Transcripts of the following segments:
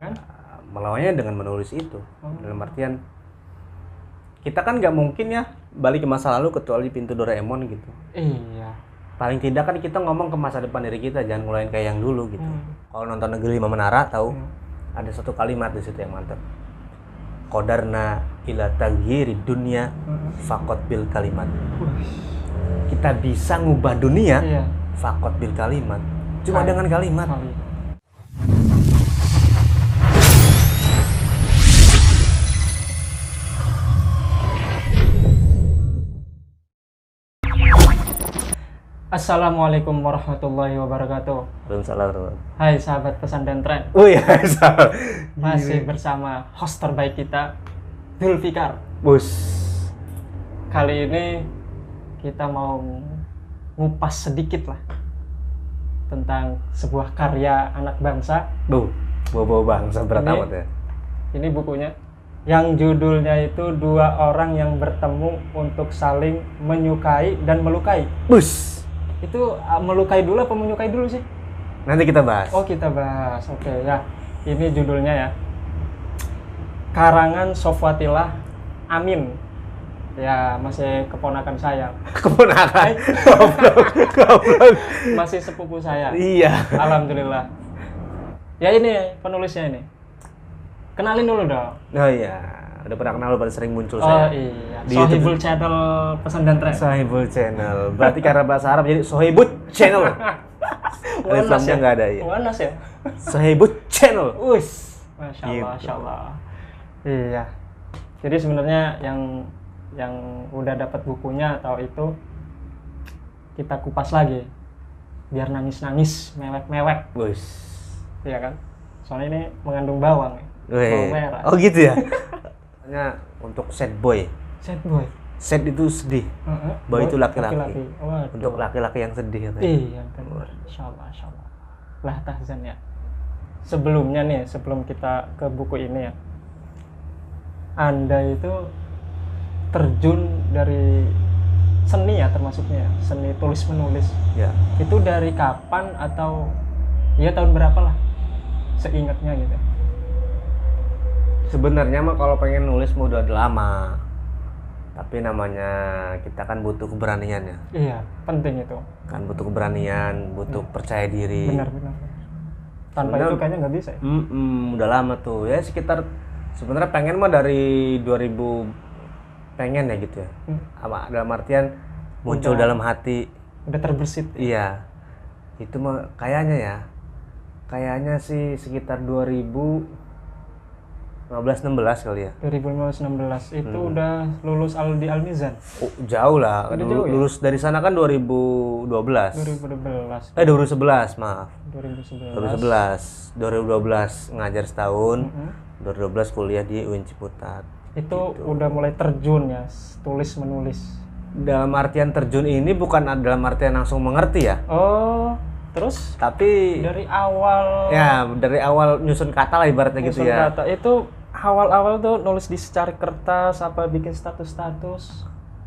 kan? Melawannya dengan menulis itu. Oh. dalam artian kita kan nggak mungkin ya balik ke masa lalu kecuali pintu Doraemon gitu. Iya. Paling tidak kan kita ngomong ke masa depan diri kita jangan ngulain kayak yang dulu gitu. Hmm. kalau nonton negeri lima menara tahu Hmm. ada satu kalimat di situ yang mantap kodarna ila taghyiri dunia Hmm. fakot bil kalimat. Kita bisa ngubah dunia iya. fakot bil kalimat. Cuma Kali- dengan kalimat. Kali Assalamualaikum warahmatullahi wabarakatuh. bro. Hai sahabat pesan dan tren, oh iya salah masih bersama host terbaik kita, Zulfikar. bus Kali ini kita mau ngupas sedikit lah tentang sebuah karya anak bangsa. bu bawa bangsa berat Ini- amat ya Ini bukunya yang judulnya itu dua orang yang bertemu untuk saling menyukai dan melukai. bus Itu uh, melukai dulu apa menyukai dulu sih? nanti kita bahas Oh kita bahas, oke ya. Ini judulnya ya. Karangan Sofwatilah Amin. Ya masih keponakan saya, keponakan goblok goblok masih sepupu saya. iya Alhamdulillah. Ya ini penulisnya ini. Kenalin dulu dong. oh iya udah pernah kenal pada sering muncul Oh saya iya. Di Sohibul channel pesan dan tren. Sohibul Channel berarti karena bahasa Arab jadi Sohibul Channel Alif lamnya nggak ada ya Wanas ya. Sohibul Channel Us. Masya Allah, Gitu. Masya Allah. Iya. Jadi sebenarnya yang yang udah dapat bukunya atau itu kita kupas lagi biar nangis-nangis, mewek-mewek, bus ya kan? Soalnya ini mengandung bawang, ya. Bawang merah. oh gitu ya Hanya untuk sad boy Sad boy. sad itu sedih Heeh. Boy itu laki-laki. Untuk laki-laki yang sedih katanya. Iya, benar. Insya Allah, insya Allah. Lah tahzan ya. Sebelumnya nih, sebelum kita ke buku ini ya, Anda itu terjun dari seni ya termasuknya, ya, seni tulis menulis. ya Itu dari kapan atau ya tahun berapa lah? Seingatnya gitu. Sebenarnya mah kalau pengen nulis mau udah lama tapi namanya kita kan butuh keberanian ya Iya, penting itu. kan butuh keberanian butuh percaya diri Benar-benar. Tanpa Sebenarnya- itu kayaknya nggak bisa. ya? Mm-mm, udah lama tuh ya sekitar sebenarnya pengen mah dari 2000 pengen ya gitu ya Hmm. apa dalam artian muncul Udah. dalam hati Udah terbersit. iya itu mah kayaknya ya kayaknya sih sekitar 2015 16 kali ya? 2015-16 itu udah lulus al di Al Mizan. Oh, jauh lah. Udah jauh ya? lulus dari sana kan 2012 2012 eh 2011 maaf. 2011 2011 2012 ngajar setahun. Mm-mm. 2012 kuliah di UIN Ciputat. Itu Gitu. udah mulai terjun ya tulis menulis? Dalam artian terjun ini bukan dalam artian langsung mengerti ya? Oh terus? Tapi dari awal ya dari awal nyusun kata lah ibaratnya gitu nyusun ya. kata. Itu awal-awal tuh nulis di secari kertas apa bikin status-status?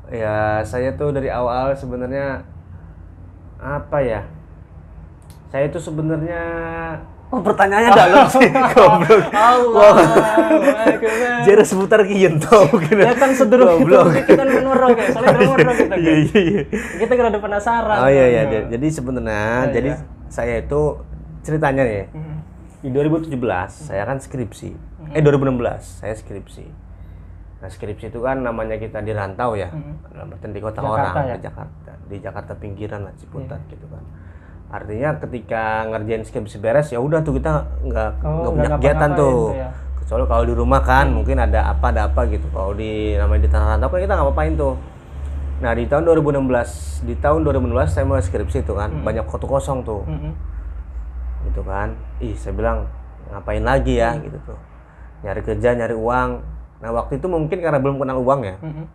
Ya saya tuh dari awal sebenarnya apa ya? Saya tuh sebenarnya oh pertanyaannya dalam sih goblok. Allah jadi seputar kian tau mungkin ya kan sederhana Goblok. kita kan menurut ya soalnya menurut kita iya kan. Iya iya kita kan ada penasaran. Oh iya iya kan. Jadi- jadi sebenarnya Oh, jadi iya. saya itu ceritanya nih Mm. di 2017 saya kan skripsi eh 2016 saya skripsi. Nah skripsi itu kan namanya kita di rantau ya. Mm. dalam artian di kota Jakarta orang ya? di Jakarta di Jakarta pinggiran lah Ciputat Iya. gitu kan. Artinya ketika ngerjain skripsi beres ya udah tuh kita nggak Oh, nggak punya nggak kegiatan ngapa-ngapain tuh. ya. kecuali kalau di rumah kan mungkin ada apa ada apa gitu. Kalau di namanya di tanah rantau kan kita nggak ngapain tuh. Nah di tahun 2016 di tahun 2016 saya mulai skripsi tuh kan banyak waktu kosong tuh. Mm-mm. gitu kan. Ih saya bilang ngapain lagi ya? Gitu tuh nyari kerja nyari uang. Nah waktu itu mungkin karena belum kenal uang ya. Mm-mm.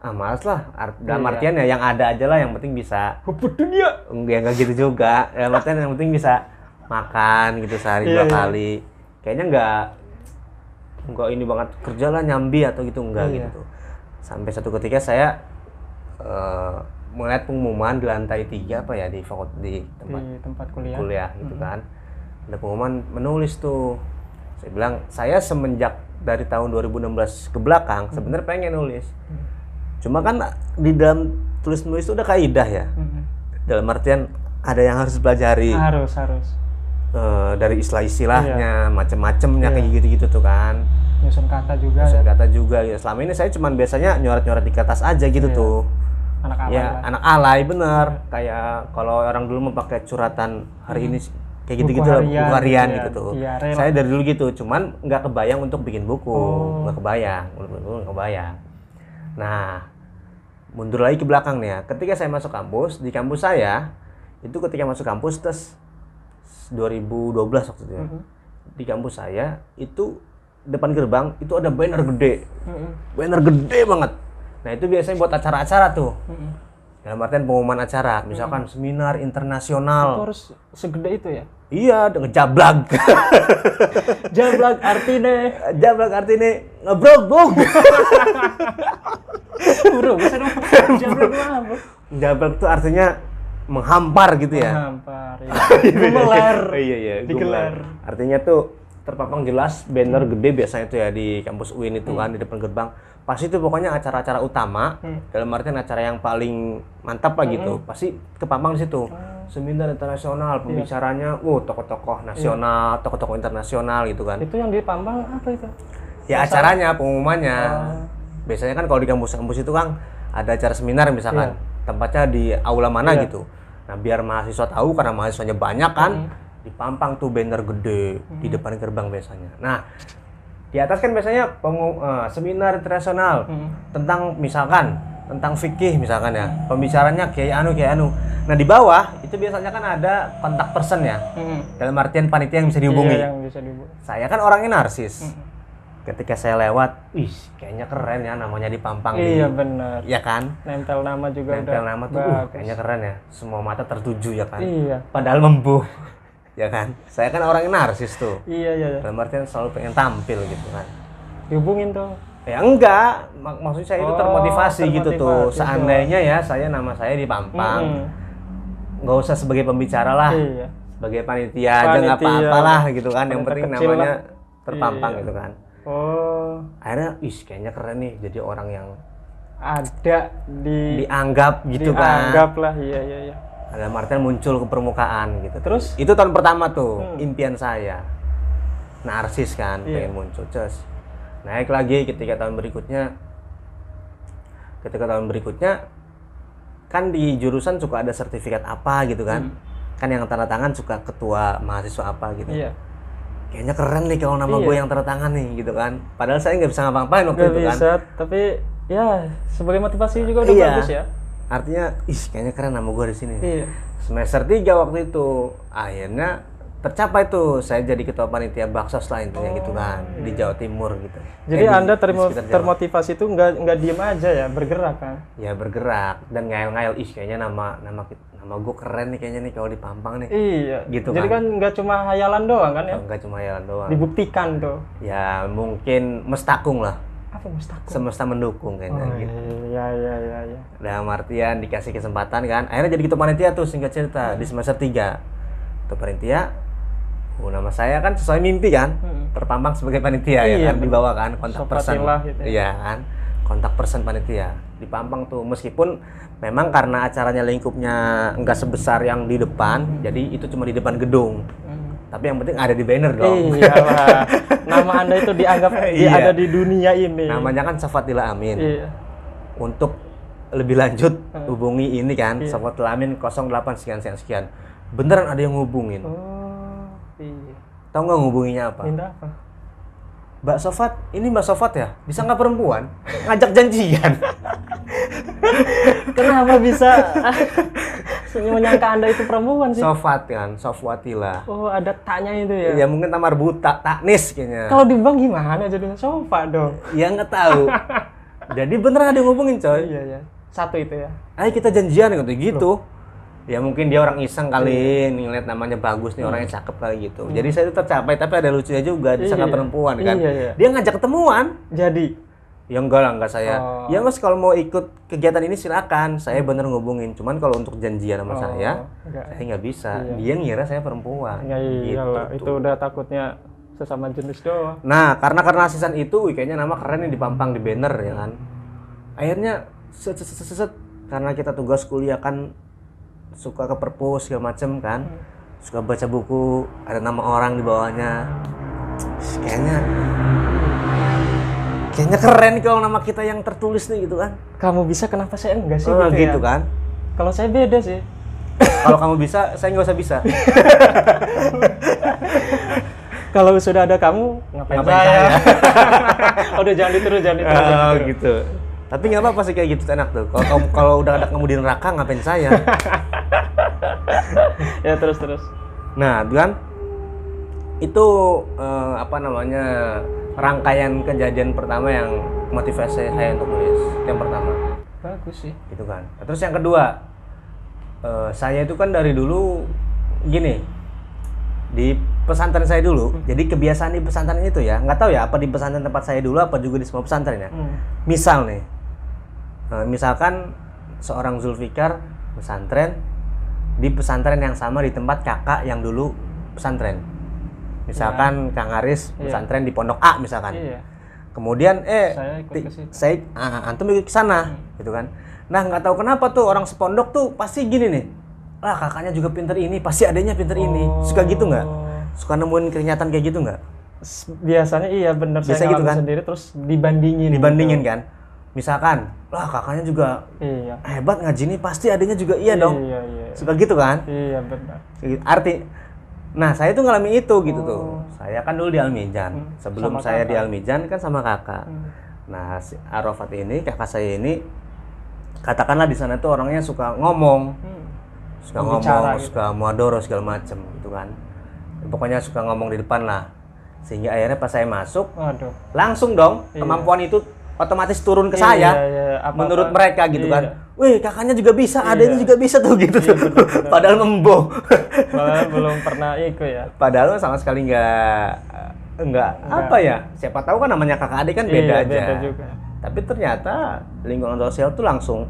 ah males lah. Dalam Iya. artian ya yang ada aja lah yang penting bisa. Hubud dunia. Enggak enggak gitu juga. Dalam artian yang penting bisa makan gitu sehari Iya, dua iya. kali. Kayaknya enggak enggak ini banget kerja lah nyambi atau gitu enggak Iya. gitu. Sampai satu ketika saya eh, melihat pengumuman di lantai tiga apa ya di fakult di tempat di tempat kuliah. kuliah gitu kan. Ada pengumuman menulis tuh Saya bilang saya semenjak dari tahun 2016 ke belakang sebenarnya pengen nulis. Cuma kan di dalam tulis nulis itu udah kaidah ya. Mm-mm. Dalam artian ada yang harus pelajari harus harus eh, dari istilah-istilahnya, macam-macamnya kayak gitu-gitu tuh kan. nyusun kata juga Kata ya kata juga gitu. Selama ini saya cuman biasanya nyoret-nyoret di kertas aja gitu Iya. tuh. anak anak ya anak alay bener kayak kalau orang dulu mau pakai curhatan hari ini kayak gitu gitu lah harian, buku harian iya, gitu tuh diare lah. saya dari dulu gitu cuman nggak kebayang untuk bikin buku Oh. nggak kebayang dulu nggak kebayang nah mundur lagi ke belakang nih ya ketika saya masuk kampus di kampus saya itu ketika masuk kampus tes 2012 waktu itu ya Mhm. di kampus saya itu depan gerbang itu ada banner gede Mm-mm. banner gede banget nah itu biasanya buat acara-acara tuh Mm-mm. dalam artian pengumuman acara misalkan seminar itu internasional harus segede itu ya iya dengan jablag jablak artinya jablag artinya ngebrok brok bro bisa dong. Jablak apa? Jablag itu artinya menghampar gitu ya? Hampar ya. gemelar iya iya. Digelar. gumelar. artinya tuh terpapang jelas banner gede biasanya tuh ya di kampus UIN itu kan di depan gerbang pasti itu pokoknya acara-acara utama Hmm. dalam artian acara yang paling mantap lah gitu. Pasti kepampang di situ. Seminar internasional pembicaranya wow tokoh-tokoh nasional tokoh-tokoh internasional gitu kan. Itu yang di Pambang apa itu? Ya acaranya pengumumannya. Biasanya kan kalau di kampus-kampus itu kan ada acara seminar misalkan. Tempatnya di aula mana Iya. gitu. Nah biar mahasiswa tahu karena mahasiswanya banyak kan dipampang tuh banner gede di depan gerbang biasanya. Nah di atas kan biasanya pengu- eh, seminar internasional Hmm. tentang misalkan tentang fikih misalkan ya. Pembicaranya kiai anu kiai anu. Nah di bawah itu biasanya kan ada kontak person ya. Mm-mm. dalam artian panitia yang bisa dihubungi. Iya, yang bisa dihubungi. Saya kan orangnya narsis. Ketika saya lewat wih kayaknya keren ya namanya dipampang iya di benar. Ya kan? Nempel nama juga nempel udah nama tuh uh, kayaknya keren ya. Semua mata tertuju ya kan? Iya. Padahal membuh ya kan? Saya kan orangnya narsis tuh. Iya iya iya. dalam artian selalu pengen tampil gitu kan. Dihubungin tuh. Ya enggak. Mak maksud saya itu Oh, termotivasi, gitu tuh. termotivasi seandainya ya saya nama saya dipampang Mm-mm. nggak usah sebagai pembicara lah. Iya. Sebagai panitia aja nggak Panitia. apa-apa lah gitu kan. Yang Panitia penting namanya lah. terpampang Iya. gitu kan. Oh. Akhirnya ih kayaknya keren nih jadi orang yang ada di dianggap gitu kan. dianggap lah. Iya iya iya dalam artian muncul ke permukaan gitu. Terus itu tahun pertama tuh Hmm. impian saya. Narsis kan Iya. pengen muncul cus naik lagi ketika tahun berikutnya. Ketika tahun berikutnya kan di jurusan suka ada sertifikat apa gitu kan? Kan yang tanda tangan suka ketua mahasiswa apa gitu. Iya. Kayaknya keren nih kalau nama Iya. gue yang tanda tangan nih gitu kan. Padahal saya nggak bisa ngapa-ngapain waktu nggak itu kan. bisa tapi ya sebagai motivasi juga udah Iya. bagus ya artinya ih kayaknya keren nama gue di sini. Iya. Semester 3 waktu itu akhirnya tercapai tuh saya jadi ketua panitia baksos lah intinya gitu kan di Jawa Timur gitu. Oh, jadi Eh, anda termo- termotivasi itu nggak nggak diem aja ya bergerak kan? Ya bergerak dan ngayal-ngayal ih kayaknya nama nama nama gue keren nih kayaknya nih kalau di Pampang nih. Iya. Gitu jadi kan. kan nggak cuma hayalan doang kan ya? Enggak cuma hayalan doang. Dibuktikan tuh. Ya mungkin mestakung lah apa mustahil semesta mendukung kayaknya oh, gitu. iya iya iya iya dalam artian dikasih kesempatan kan. Akhirnya jadi ketua panitia tuh singkat cerita di semester 3 ketua panitia oh, nama saya kan sesuai mimpi kan. Mm-mm. terpampang sebagai panitia ya Iya, kan di bawah kan kontak person. gitu ya. iya kan kontak person panitia. Dipampang tuh meskipun memang karena acaranya lingkupnya enggak sebesar yang di depan jadi itu cuma di depan gedung. Hmm. Tapi yang penting ada di banner dong Iya lah. Nama Anda itu dianggap di- Iya. ada di dunia ini. namanya kan Safatila Amin Iya. untuk lebih lanjut Hmm. hubungi ini kan Iya. Safatila Amin 08 sekian sekian sekian beneran ada yang ngubungin Oh, iya. tahu nggak ngubunginya apa Minta apa? Mbak Sofat, ini Mbak Sofat ya? Bisa nggak perempuan? Ngajak janjian. Kenapa bisa menyangka Anda itu perempuan sih? Sofat kan, Sofwatila. Oh, ada taknya itu ya. Ya mungkin tamar buta, taknis kayaknya. Kalau di bank gimana jadinya sofa dong? Ya nggak tahu. Jadi beneran ada yang ngubungin coy. Iya ya. Satu itu ya. Ayo kita janjian gitu gitu. Ya mungkin dia orang iseng kali, Iya. nih ngeliat namanya bagus nih orangnya cakep kali gitu. Jadi saya itu tercapai, tapi ada lucunya juga, disangka Iya. perempuan kan. Iya, iya. Dia ngajak ketemuan. Jadi Ya enggak lah, enggak saya. Oh. Ya mas kalau mau ikut kegiatan ini silakan. Saya bener ngubungin. Cuman kalau untuk janjian sama Oh, saya, enggak. saya nggak bisa. Iya. Dia ngira saya perempuan. Ya iyalah, Gitu itu tuh. udah takutnya sesama jenis doang Nah, karena karena asisan itu, kayaknya nama keren nih dipampang di banner ya kan. Akhirnya set, set, set, set, set, karena kita tugas kuliah kan suka ke perpus segala macem kan, suka baca buku, ada nama orang di bawahnya. Kayaknya kayaknya keren kalau nama kita yang tertulis nih gitu kan. kamu bisa kenapa saya enggak sih Oh, gitu, gitu ya? kan. kalau saya beda sih kalau kamu bisa, saya nggak usah bisa. kalau sudah ada kamu ngapain, Ngapain saya, udah jangan diterus jangan diterus, jangan Oh, diterus. gitu. Tapi nggak apa-apa sih kayak gitu enak tuh. Kalau kalau udah ada kamu di neraka ngapain saya? ya terus terus Nah, itu kan itu eh, apa namanya rangkaian kejadian pertama yang motivasi saya untuk nulis. Itu Yang pertama, bagus sih gitu kan. Nah, Terus yang kedua, eh, saya itu kan dari dulu gini di pesantren saya dulu. Jadi kebiasaan di pesantren itu ya, nggak tahu ya apa di pesantren tempat saya dulu apa juga di semua pesantren ya. Hmm. Misal nih, eh, misalkan seorang Zulfikar pesantren di pesantren yang sama di tempat kakak yang dulu pesantren. Misalkan Kang Aris Iya. pesantren di Pondok A misalkan. iya Kemudian eh Saya ikut ke situ. saya ah, antum ikut ke sana gitu kan. Nah, nggak tahu kenapa tuh orang sepondok tuh pasti gini nih. Lah kakaknya juga pinter ini, pasti adanya pinter ini. Suka gitu nggak? Suka nemuin kenyataan kayak gitu nggak? Biasanya iya benar Biasa saya gitu kan? sendiri terus dibandingin Dibandingin gitu. kan. Misalkan, lah kakaknya juga iya hebat ngaji nih, pasti adanya juga iya dong. iya iya Suka gitu kan? iya benar Gitu. Arti Nah, saya tuh ngalamin itu gitu Oh. tuh. Saya kan dulu di Almijan. Hmm, Sebelum sama saya di kakak. Almijan kan sama kakak. Hmm. Nah, si Arafat ini kakak saya ini katakanlah di sana tuh orangnya suka ngomong, Hmm. suka Pembicara ngomong, gitu. suka muadoro segala macem gitu kan. Pokoknya suka ngomong di depan lah. Sehingga akhirnya pas saya masuk, waduh langsung dong Iya. kemampuan itu otomatis turun ke Iya, saya. iya, apa-apa. Menurut mereka gitu Iya. kan. Wih, kakaknya juga bisa, adanya Iya. juga bisa tuh gitu tuh. Padahal memboh. malah belum pernah ikut ya Padahal sama sekali nggak nggak apa ya? Siapa tahu kan namanya kakak adik kan beda Iya, aja. beda juga. Tapi ternyata lingkungan sosial tuh langsung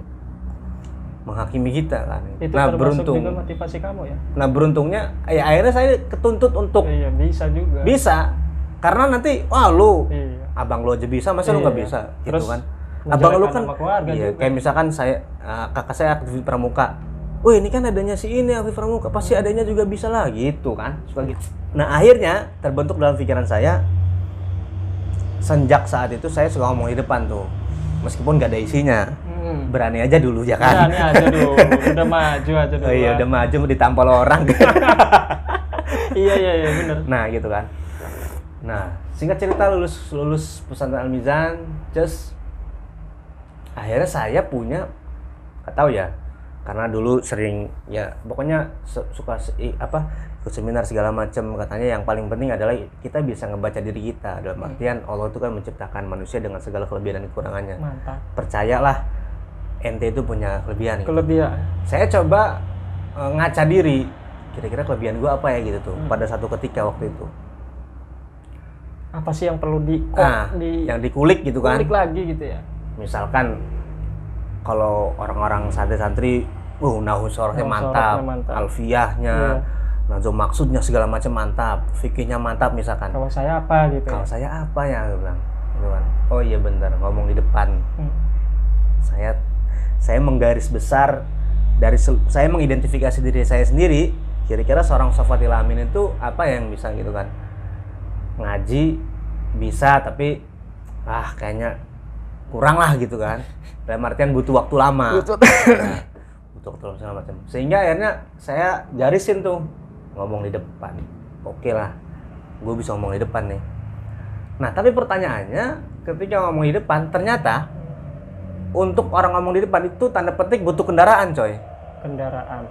menghakimi kita kan. itu nah beruntung, motivasi kamu ya nah beruntungnya ya akhirnya saya ketuntut untuk iya bisa juga bisa karena nanti wah lu iya abang lu aja bisa masa lu nggak Iya. bisa gitu Terus kan. Abang lu kan iya, juga. kayak misalkan saya eh, kakak saya aktif pramuka. Wih ini kan adanya si ini aktif pramuka, pasti adanya juga bisa lah gitu kan. Suka gitu. Nah akhirnya terbentuk dalam pikiran saya sejak saat itu saya suka ngomong di depan tuh. Meskipun gak ada isinya. hmm. Berani aja dulu ya kan. Berani aja dulu udah maju aja dulu Oh iya udah maju ditampol orang. iya iya iya bener Nah gitu kan. Nah singkat cerita lulus lulus pesantren Al Mizan, just akhirnya saya punya nggak tahu ya karena dulu sering ya pokoknya su- suka apa ikut seminar segala macam katanya yang paling penting adalah kita bisa ngebaca diri kita. Dalam artian Allah itu kan menciptakan manusia dengan segala kelebihan dan kekurangannya. Mantap. Percayalah ente itu punya kelebihan gitu. kelebihan. Saya coba eh, ngaca diri kira-kira kelebihan gua apa ya gitu tuh pada satu ketika waktu itu apa sih yang perlu di nah di yang dikulik gitu kan? kulik lagi gitu ya? Misalkan kalau orang-orang santri-santri uh nahu sorahnya Nahu mantap, mantap. alfiahnya Iya. nazom maksudnya segala macam mantap fikihnya mantap misalkan. Kalau saya apa gitu kalau ya saya apa ya aku bilang. Gitu kan. Oh iya bener ngomong di depan. Hmm. saya saya menggaris besar dari saya mengidentifikasi diri saya sendiri kira-kira seorang sofatil amin itu apa yang bisa gitu kan ngaji bisa tapi ah kayaknya kurang lah gitu kan. Dalam artian butuh waktu lama. Nah, butuh waktu lama segala macam. Sehingga akhirnya saya garisin tuh ngomong di depan. Oke lah gue bisa ngomong di depan nih. Nah tapi pertanyaannya ketika ngomong di depan ternyata untuk orang ngomong di depan itu tanda petik butuh kendaraan coy. Kendaraan.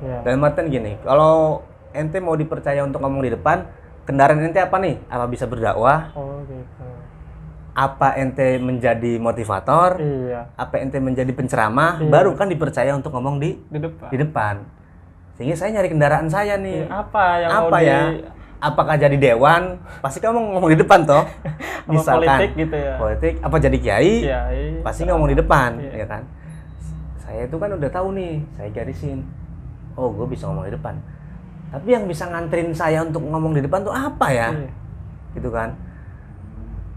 Ya. Dalam artian gini kalau ente mau dipercaya untuk ngomong di depan kendaraan ente apa nih? Apa bisa berdakwah? Oh gitu. Apa ente menjadi motivator? Iya. Apa ente menjadi penceramah? Iya. baru kan dipercaya untuk ngomong di di depan. di depan. Sehingga saya nyari kendaraan saya nih. Iya, apa yang mau apa di ya? Apakah jadi dewan? Pasti kamu ngomong di depan toh. Apa politik gitu ya. Politik. Apa jadi kiai? Kiai. Pasti ngomong di depan Iya. ya kan? Saya itu kan udah tahu nih saya garisin oh gue bisa ngomong di depan tapi yang bisa nganterin saya untuk ngomong di depan tuh apa ya Iya. gitu kan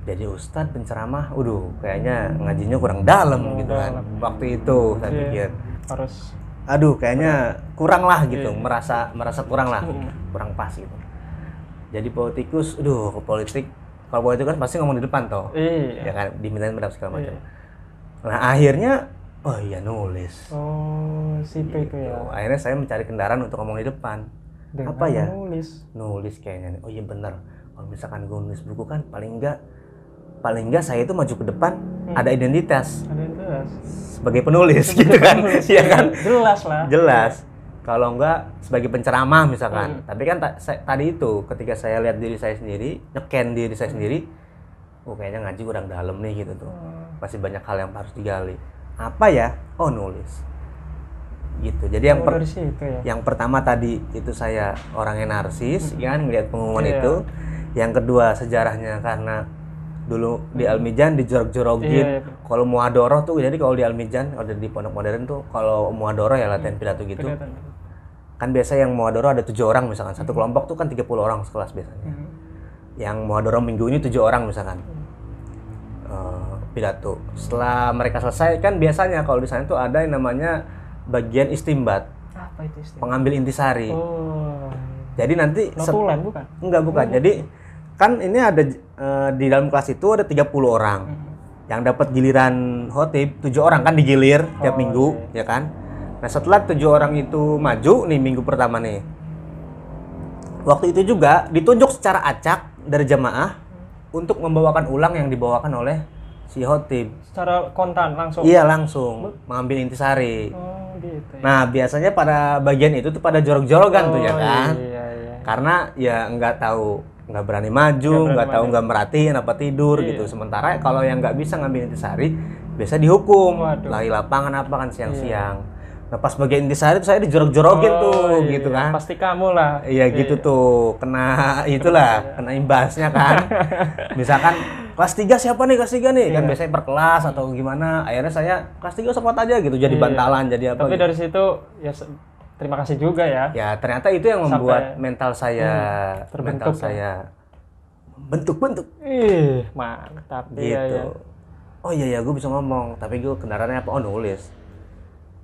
jadi ustadz penceramah waduh kayaknya ngajinya kurang dalam Kurang gitu kan dalam. waktu itu saya Iya. pikir harus aduh kayaknya kurang lah gitu Iya. merasa merasa kurang lah Mm. kurang pas gitu jadi politikus aduh ke politik kalau politik kan pasti ngomong di depan toh ya iya kan dimintain pendapat segala macam Iya. nah akhirnya oh iya nulis oh itu Gitu. ya akhirnya saya mencari kendaraan untuk ngomong di depan Dengan apa ya? nulis. Nulis kayaknya. Nih. oh iya bener. Kalau misalkan gue nulis buku kan paling enggak paling enggak saya itu maju ke depan Hmm. ada identitas. Ada jelas sebagai penulis gitu kan? iya kan? Jelas lah. Jelas. Kalau enggak sebagai penceramah misalkan. Hmm. tapi kan ta- saya- tadi itu ketika saya lihat diri saya sendiri nyeken diri saya sendiri oh kayaknya ngaji kurang dalam nih gitu tuh. Hmm. masih banyak hal yang harus digali. Apa ya? Oh nulis gitu. Jadi yang Oh, per- ya? yang pertama tadi itu saya orangnya narsis ya kan ngelihat pengumuman Iya. itu. Yang kedua sejarahnya karena dulu di Almijan dijorok-jorokin Iya, iya. kalau muadoroh tuh jadi kalau di Almijan ada di pondok modern tuh kalau muadoroh ya latihan pidato gitu. Kelihatan. Kan biasa yang muadoroh ada tujuh orang misalkan. Satu kelompok tuh kan 30 orang sekelas biasanya. Hmm. yang muadoroh minggu ini tujuh orang misalkan. Eh, pidato setelah mereka selesai kan biasanya kalau di sana tuh ada yang namanya bagian istimbat apa itu istilah pengambil intisari oh jadi nanti notulen bukan Enggak bukan. Jadi kan ini ada eh, di dalam kelas itu ada 30 orang. Hmm. Yang dapat giliran khotib 7 orang kan digilir tiap Oh, minggu, ya kan? Nah, setelah 7 orang itu maju nih minggu pertama nih. Waktu itu juga ditunjuk secara acak dari jamaah untuk membawakan ulang yang dibawakan oleh si khotib. secara kontan langsung Iya, langsung mengambil intisari. oh gitu ya. Nah, biasanya pada bagian itu tuh pada jorok-jorokan tuh ya Oh, kan? iya iya karena ya nggak tahu nggak berani maju nggak tahu nggak merhatiin apa tidur Iya. gitu sementara kalau yang nggak bisa ngambil intisari biasa dihukum Waduh. lari lapangan apa kan siang-siang nah pas bagian intisari saya dijorok-jorokin Oh, tuh iya, gitu kan. Pasti kamu lah. Iya gitu tuh. Kena itulah kena imbasnya kan. Misalkan kelas 3 siapa nih kelas 3 nih? Kan Iya. biasanya per kelas atau gimana. Akhirnya saya kelas 3 support aja gitu jadi Iya. bantalan jadi apa tapi gitu. dari situ ya terima kasih juga ya. Ya ternyata itu yang membuat Sampai- mental saya Hmm, terbentuk mental ya. saya bentuk-bentuk ih mantap. Gitu. iya, iya. oh iya ya gue bisa ngomong tapi gue kendaraannya apa? Oh nulis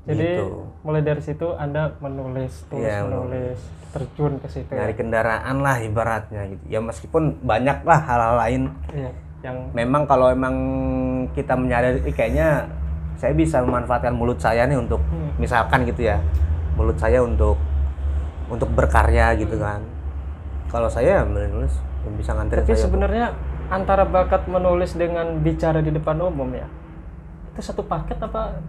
jadi gitu. mulai dari situ anda menulis tulis Iya, menulis terjun ke situ ya. Nyari kendaraan lah ibaratnya gitu. Ya meskipun banyak lah hal-hal lain. Iya, yang memang kalau emang kita menyadari "Ih, kayaknya saya bisa memanfaatkan mulut saya nih untuk Hmm. misalkan gitu ya mulut saya untuk untuk berkarya gitu kan. Kalau saya menulis bisa nganterin tapi saya sebenarnya antara bakat menulis dengan bicara di depan umum ya itu satu paket apa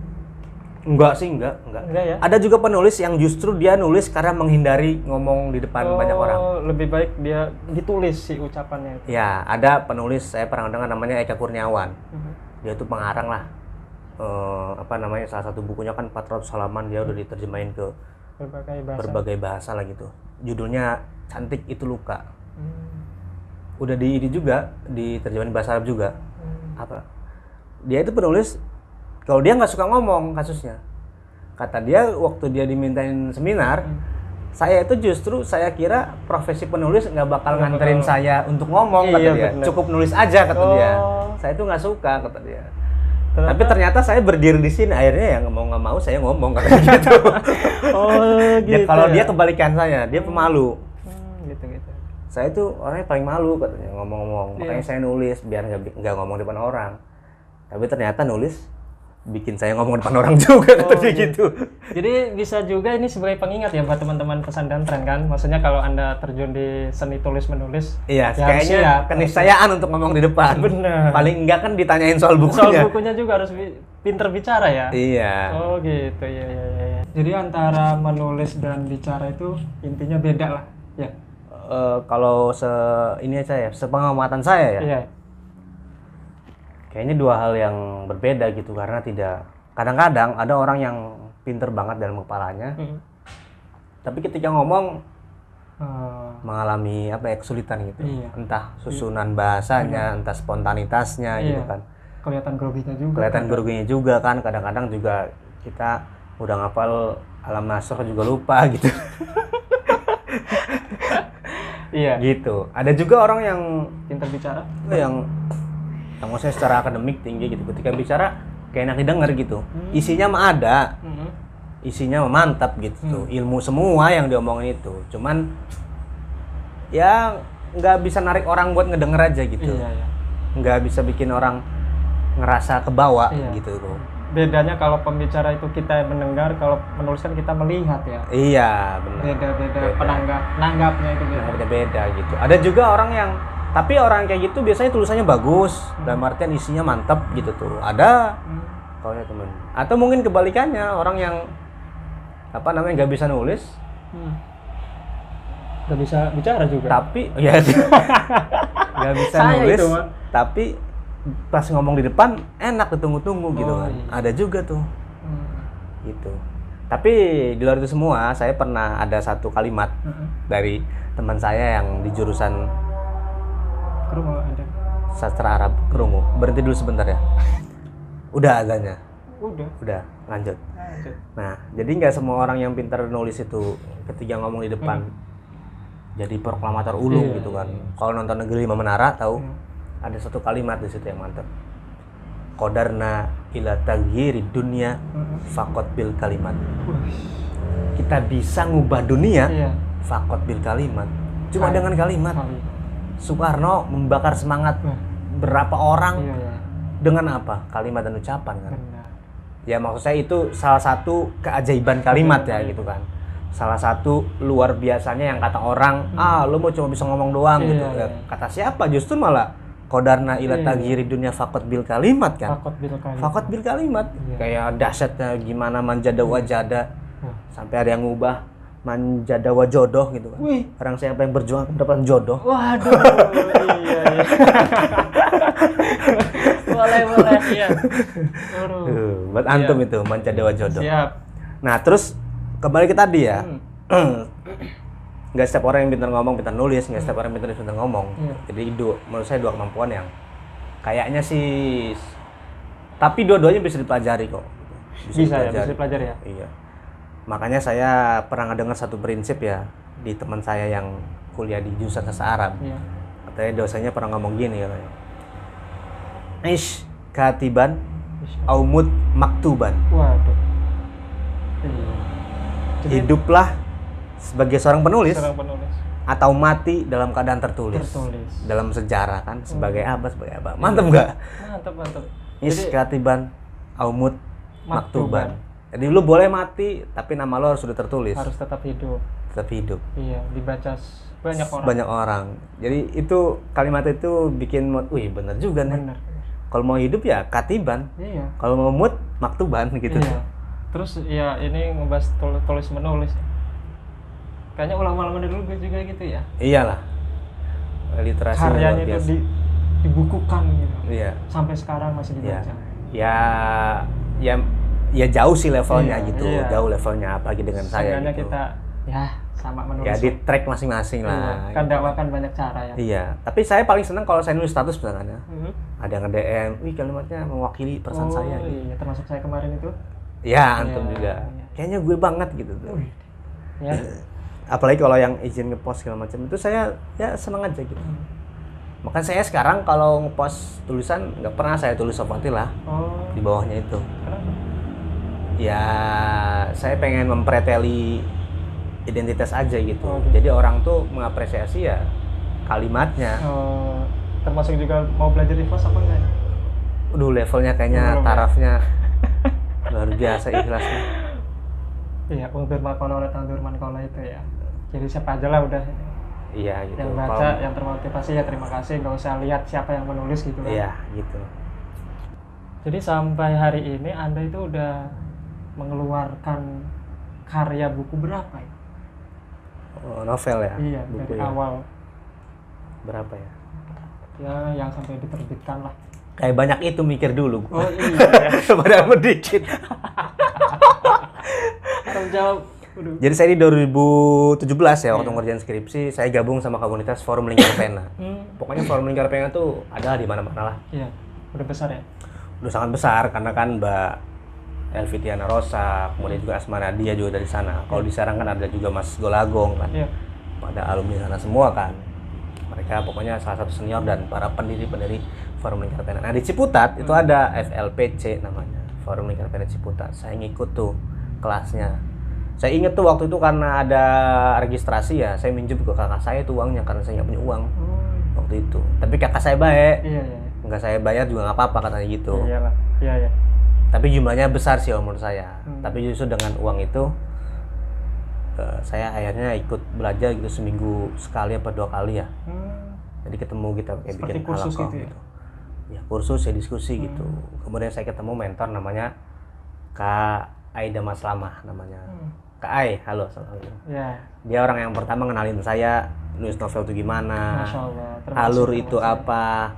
enggak sih enggak enggak. Enggak ya? Ada juga penulis yang justru dia nulis karena menghindari ngomong di depan banyak orang. Oh, lebih baik dia ditulis si ucapannya itu. Ya ada penulis saya pernah dengar namanya Eka Kurniawan. Mhm. dia itu pengarang lah. Eh, apa namanya salah satu bukunya kan 400 halaman dia udah diterjemahin ke berbagai bahasa. berbagai bahasa lah gitu. Judulnya cantik itu luka. Hmm, udah di ini juga diterjemahin bahasa Arab juga. Hmm. apa? Dia itu penulis kalau dia nggak suka ngomong kasusnya kata dia waktu dia dimintain seminar Hmm. saya itu justru saya kira profesi penulis nggak bakal Nggak nganterin bakal. saya untuk ngomong kata Iya, dia bener. cukup nulis aja kata dia Oh. saya itu nggak suka kata dia Ternyata- tapi ternyata saya berdiri di sini akhirnya ya mau nggak mau saya ngomong kata gitu oh Dia- gitu kalau ya? dia kebalikan saya dia pemalu Hmm, gitu gitu saya tuh orangnya paling malu katanya ngomong-ngomong Iya. makanya saya nulis biar nggak ngomong depan orang tapi ternyata nulis bikin saya ngomong depan orang juga Oh, kata dia iya. gitu Jadi bisa juga ini sebagai pengingat ya buat teman-teman pesantren kan. Maksudnya kalau anda terjun di seni tulis menulis, iya Ya, kayaknya siap. keniscayaan untuk ngomong di depan Bener. paling enggak kan ditanyain soal soal bukunya bukunya juga harus bi- pinter bicara ya. iya Oh gitu ya ya ya. ya. Jadi antara menulis dan bicara itu intinya beda lah. Ya. Eh, kalau se ini aja ya sepengamatan saya ya Iya. Kayaknya dua hal yang berbeda gitu karena tidak kadang-kadang ada orang yang pinter banget dalam kepalanya Hmm. tapi ketika ngomong Eh, mengalami apa ya kesulitan gitu. Iya. entah susunan bahasanya entah spontanitasnya gitu Iya. kan. Kelihatan groginya juga. kelihatan groginya juga kan kadang-kadang juga kita udah ngapal alam nasr juga lupa gitu. Iya. Gitu. Ada juga orang yang pintar bicara. yang yang maksudnya secara akademik tinggi gitu. Ketika bicara kayak enak didengar gitu. Hmm. isinya mah ada. Mhm. isinya mah mantap gitu. Hmm. tuh ilmu semua yang diomongin itu. Cuman ya nggak bisa narik orang buat ngedenger aja gitu. Iya iya. Nggak bisa bikin orang ngerasa kebawa Iya. gitu tuh bedanya kalau pembicara itu kita yang mendengar kalau menuliskan kita melihat ya. Iya benar. Beda beda. Beda. penanggap nanggapnya itu beda. Beda beda gitu. Ada juga orang yang tapi orang kayak gitu biasanya tulisannya bagus dalam artian isinya mantap gitu tuh ada Hmm. kalau ya temen atau mungkin kebalikannya orang yang apa namanya nggak bisa nulis Hmm. Gak bisa bicara juga tapi ya nggak bisa Saya nulis itu, tapi pas ngomong di depan enak ditunggu-tunggu gitu Oh, kan iya. ada juga tuh Hmm. gitu tapi di luar itu semua saya pernah ada satu kalimat Hmm. dari teman saya yang di jurusan Ke rumah ada. Sastra Arab kerungu. Berhenti dulu sebentar ya. Udah adanya udah. Udah lanjut. Lanjut. Nah jadi nggak semua orang yang pintar nulis itu ketika ngomong di depan jadi proklamator ulung Iya, gitu kan. Iya. kalau nonton negeri lima menara tahu? Hmm. ada satu kalimat di situ yang mantap kodarna ila taghyiri dunia Hmm. fakot bil kalimat. Kita bisa ngubah dunia iya. fakot bil kalimat. Cuma Kali- dengan kalimat. Kali Soekarno membakar semangat Wah, berapa orang iya iya. dengan apa? Kalimat dan ucapan kan? Benar. Ya maksud saya itu salah satu keajaiban kalimat ya Betul. gitu kan. Salah satu luar biasanya yang kata orang ah lu mau cuma bisa ngomong doang Iya, gitu. iya. Ya, kata siapa? Justru malah kodarna ila Iya. taghyiri dunia fakot bil kalimat kan? Fakot bil kali fakot bil kalimat. Iya. kayak dahsyatnya gimana manjada wajada Wah. sampai ada yang ngubah manjada wajodoh gitu kan. Wih. Orang siapa yang berjuang mendapatkan jodoh. Waduh. Iya iya. Boleh boleh iya. Tuh, buat antum Iya. itu manjada wajodoh siap. Nah terus kembali ke tadi ya. Hmm. nggak setiap orang yang pintar ngomong pintar nulis nggak setiap orang yang pintar nulis pintar ngomong. Iya. jadi itu menurut saya dua kemampuan yang kayaknya sih tapi dua-duanya bisa dipelajari kok. Bisa ya bisa dipelajari ya? Iya makanya saya pernah dengar satu prinsip ya di teman saya yang kuliah di jurusan bahasa Arab. Iya. Katanya dosanya pernah ngomong gini katanya. Ish katiban aumut maktuban. Waduh. Iya. Jadi, hiduplah sebagai seorang penulis seorang penulis. atau mati dalam keadaan tertulis, tertulis. Dalam sejarah kan sebagai apa sebagai apa. Mantap nggak? Mantap mantap is Jadi- katiban aumut Maktuban. maktuban jadi lu boleh mati tapi nama lo harus sudah tertulis. Harus tetap hidup. Tetap hidup. Iya dibaca banyak orang. Banyak orang. Jadi itu kalimat itu bikin mood wih bener juga nih. Benar kalau mau hidup ya katiban. Iya. Kalau mau mood maktuban gitu. Iya. Terus ya ini ngebahas tul- tulis menulis. Kayaknya ulama-ulama dulu juga gitu ya? Iyalah. Literasi karyanya itu di, dibukukan gitu. Iya. Sampai sekarang masih dibaca. Ya ya ya jauh sih levelnya Iya, gitu iya. jauh levelnya apalagi dengan saya gitu. kita ya sama menulis ya di track masing-masing Iya, lah kan dakwakan banyak cara ya. Iya tapi saya paling senang kalau saya nulis status misalnya Mhm. ada yang nge-DM wih kalimatnya mewakili perasaan oh, saya. gitu. iya termasuk saya kemarin itu. Ya antum Iya, juga. iya. kayaknya gue banget gitu tuh. Ya apalagi kalau yang izin ngepost segala macam itu saya ya seneng aja gitu. Makanya saya sekarang kalau ngepost tulisan nggak pernah saya tulis lah oh. di bawahnya itu. Kenapa ya saya pengen mempreteli identitas aja gitu Oh, gitu. jadi orang tuh mengapresiasi ya kalimatnya Oh, termasuk juga mau belajar di pos apa enggak? Udah levelnya kayaknya Belum ya? tarafnya luar biasa ikhlasnya Iya, untuk makola oleh tandur mankola itu ya. Jadi siapa aja lah udah iya gitu yang baca, Kalau- yang termotivasi ya terima kasih, nggak usah lihat siapa yang menulis gitu kan. iya gitu Jadi sampai hari ini Anda itu udah mengeluarkan karya buku berapa ya? Oh, novel ya iya, buku dari ya. awal berapa ya ya yang sampai diterbitkan lah. kayak banyak itu mikir dulu Oh iya, padahal sedikit harus jawab. Waduh. jadi saya di 2017 ya waktu Iya. ngerjain skripsi saya gabung sama komunitas forum lingkar pena Hmm, pokoknya forum lingkar pena tuh ada di mana-mana lah iya, udah besar ya. udah sangat besar karena kan Mbak Elvitiana Rosa, kemudian juga Asma Nadia juga dari sana. Kalau di Serang kan ada juga Mas Golagong kan. Iya. pada alumni sana semua kan mereka pokoknya salah satu senior dan para pendiri-pendiri Forum Lingkar Pena. Nah di Ciputat itu ada FLPC namanya Forum Lingkar Pena Ciputat. Saya ngikut tuh kelasnya. Saya inget tuh waktu itu karena ada registrasi ya, saya minjem ke kakak saya tuh uangnya karena saya nggak punya uang Oh, waktu itu. Tapi kakak saya baik, iya iya. nggak saya bayar juga nggak apa-apa katanya gitu. Iya lah. Iya iya. Tapi jumlahnya besar sih menurut saya. Hmm. Tapi justru dengan uang itu eh, saya akhirnya ikut belajar gitu seminggu sekali apa dua kali ya. Hmm. Jadi ketemu kita kayak Seperti bikin kursus gitu ya? Ya kursus ya diskusi gitu. Hmm. Kemudian saya ketemu mentor namanya Kak Aida Maslamah namanya. Hmm. Kak Ai, halo assalamualaikum. Ya. Dia orang yang pertama ngenalin saya nulis novel itu gimana, Allah. Alur itu apa,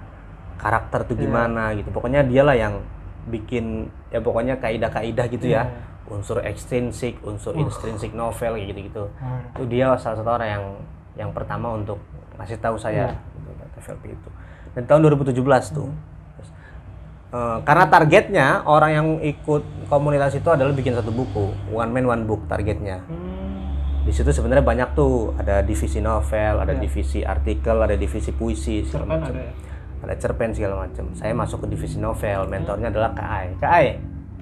karakter itu Iya. gimana gitu. Pokoknya dialah yang bikin ya pokoknya kaidah-kaidah gitu ya. Iya. Unsur ekstrinsik, unsur Uh. intrinsik novel kayak gitu-gitu. Hmm. Itu dia salah satu orang yang yang pertama untuk ngasih tahu saya Iya. gitu, TVLP itu. Dan tahun 2017 tuh. Hmm. Terus, eh, karena targetnya orang yang ikut komunitas itu adalah bikin satu buku, one man one book targetnya. Hmm. Di situ sebenarnya banyak tuh, ada divisi novel, ada Iya. divisi artikel, ada divisi puisi segala macam. ada ya? Ada cerpen segala macam. Saya masuk ke divisi novel, mentornya adalah Kak Ai. Kak Ai,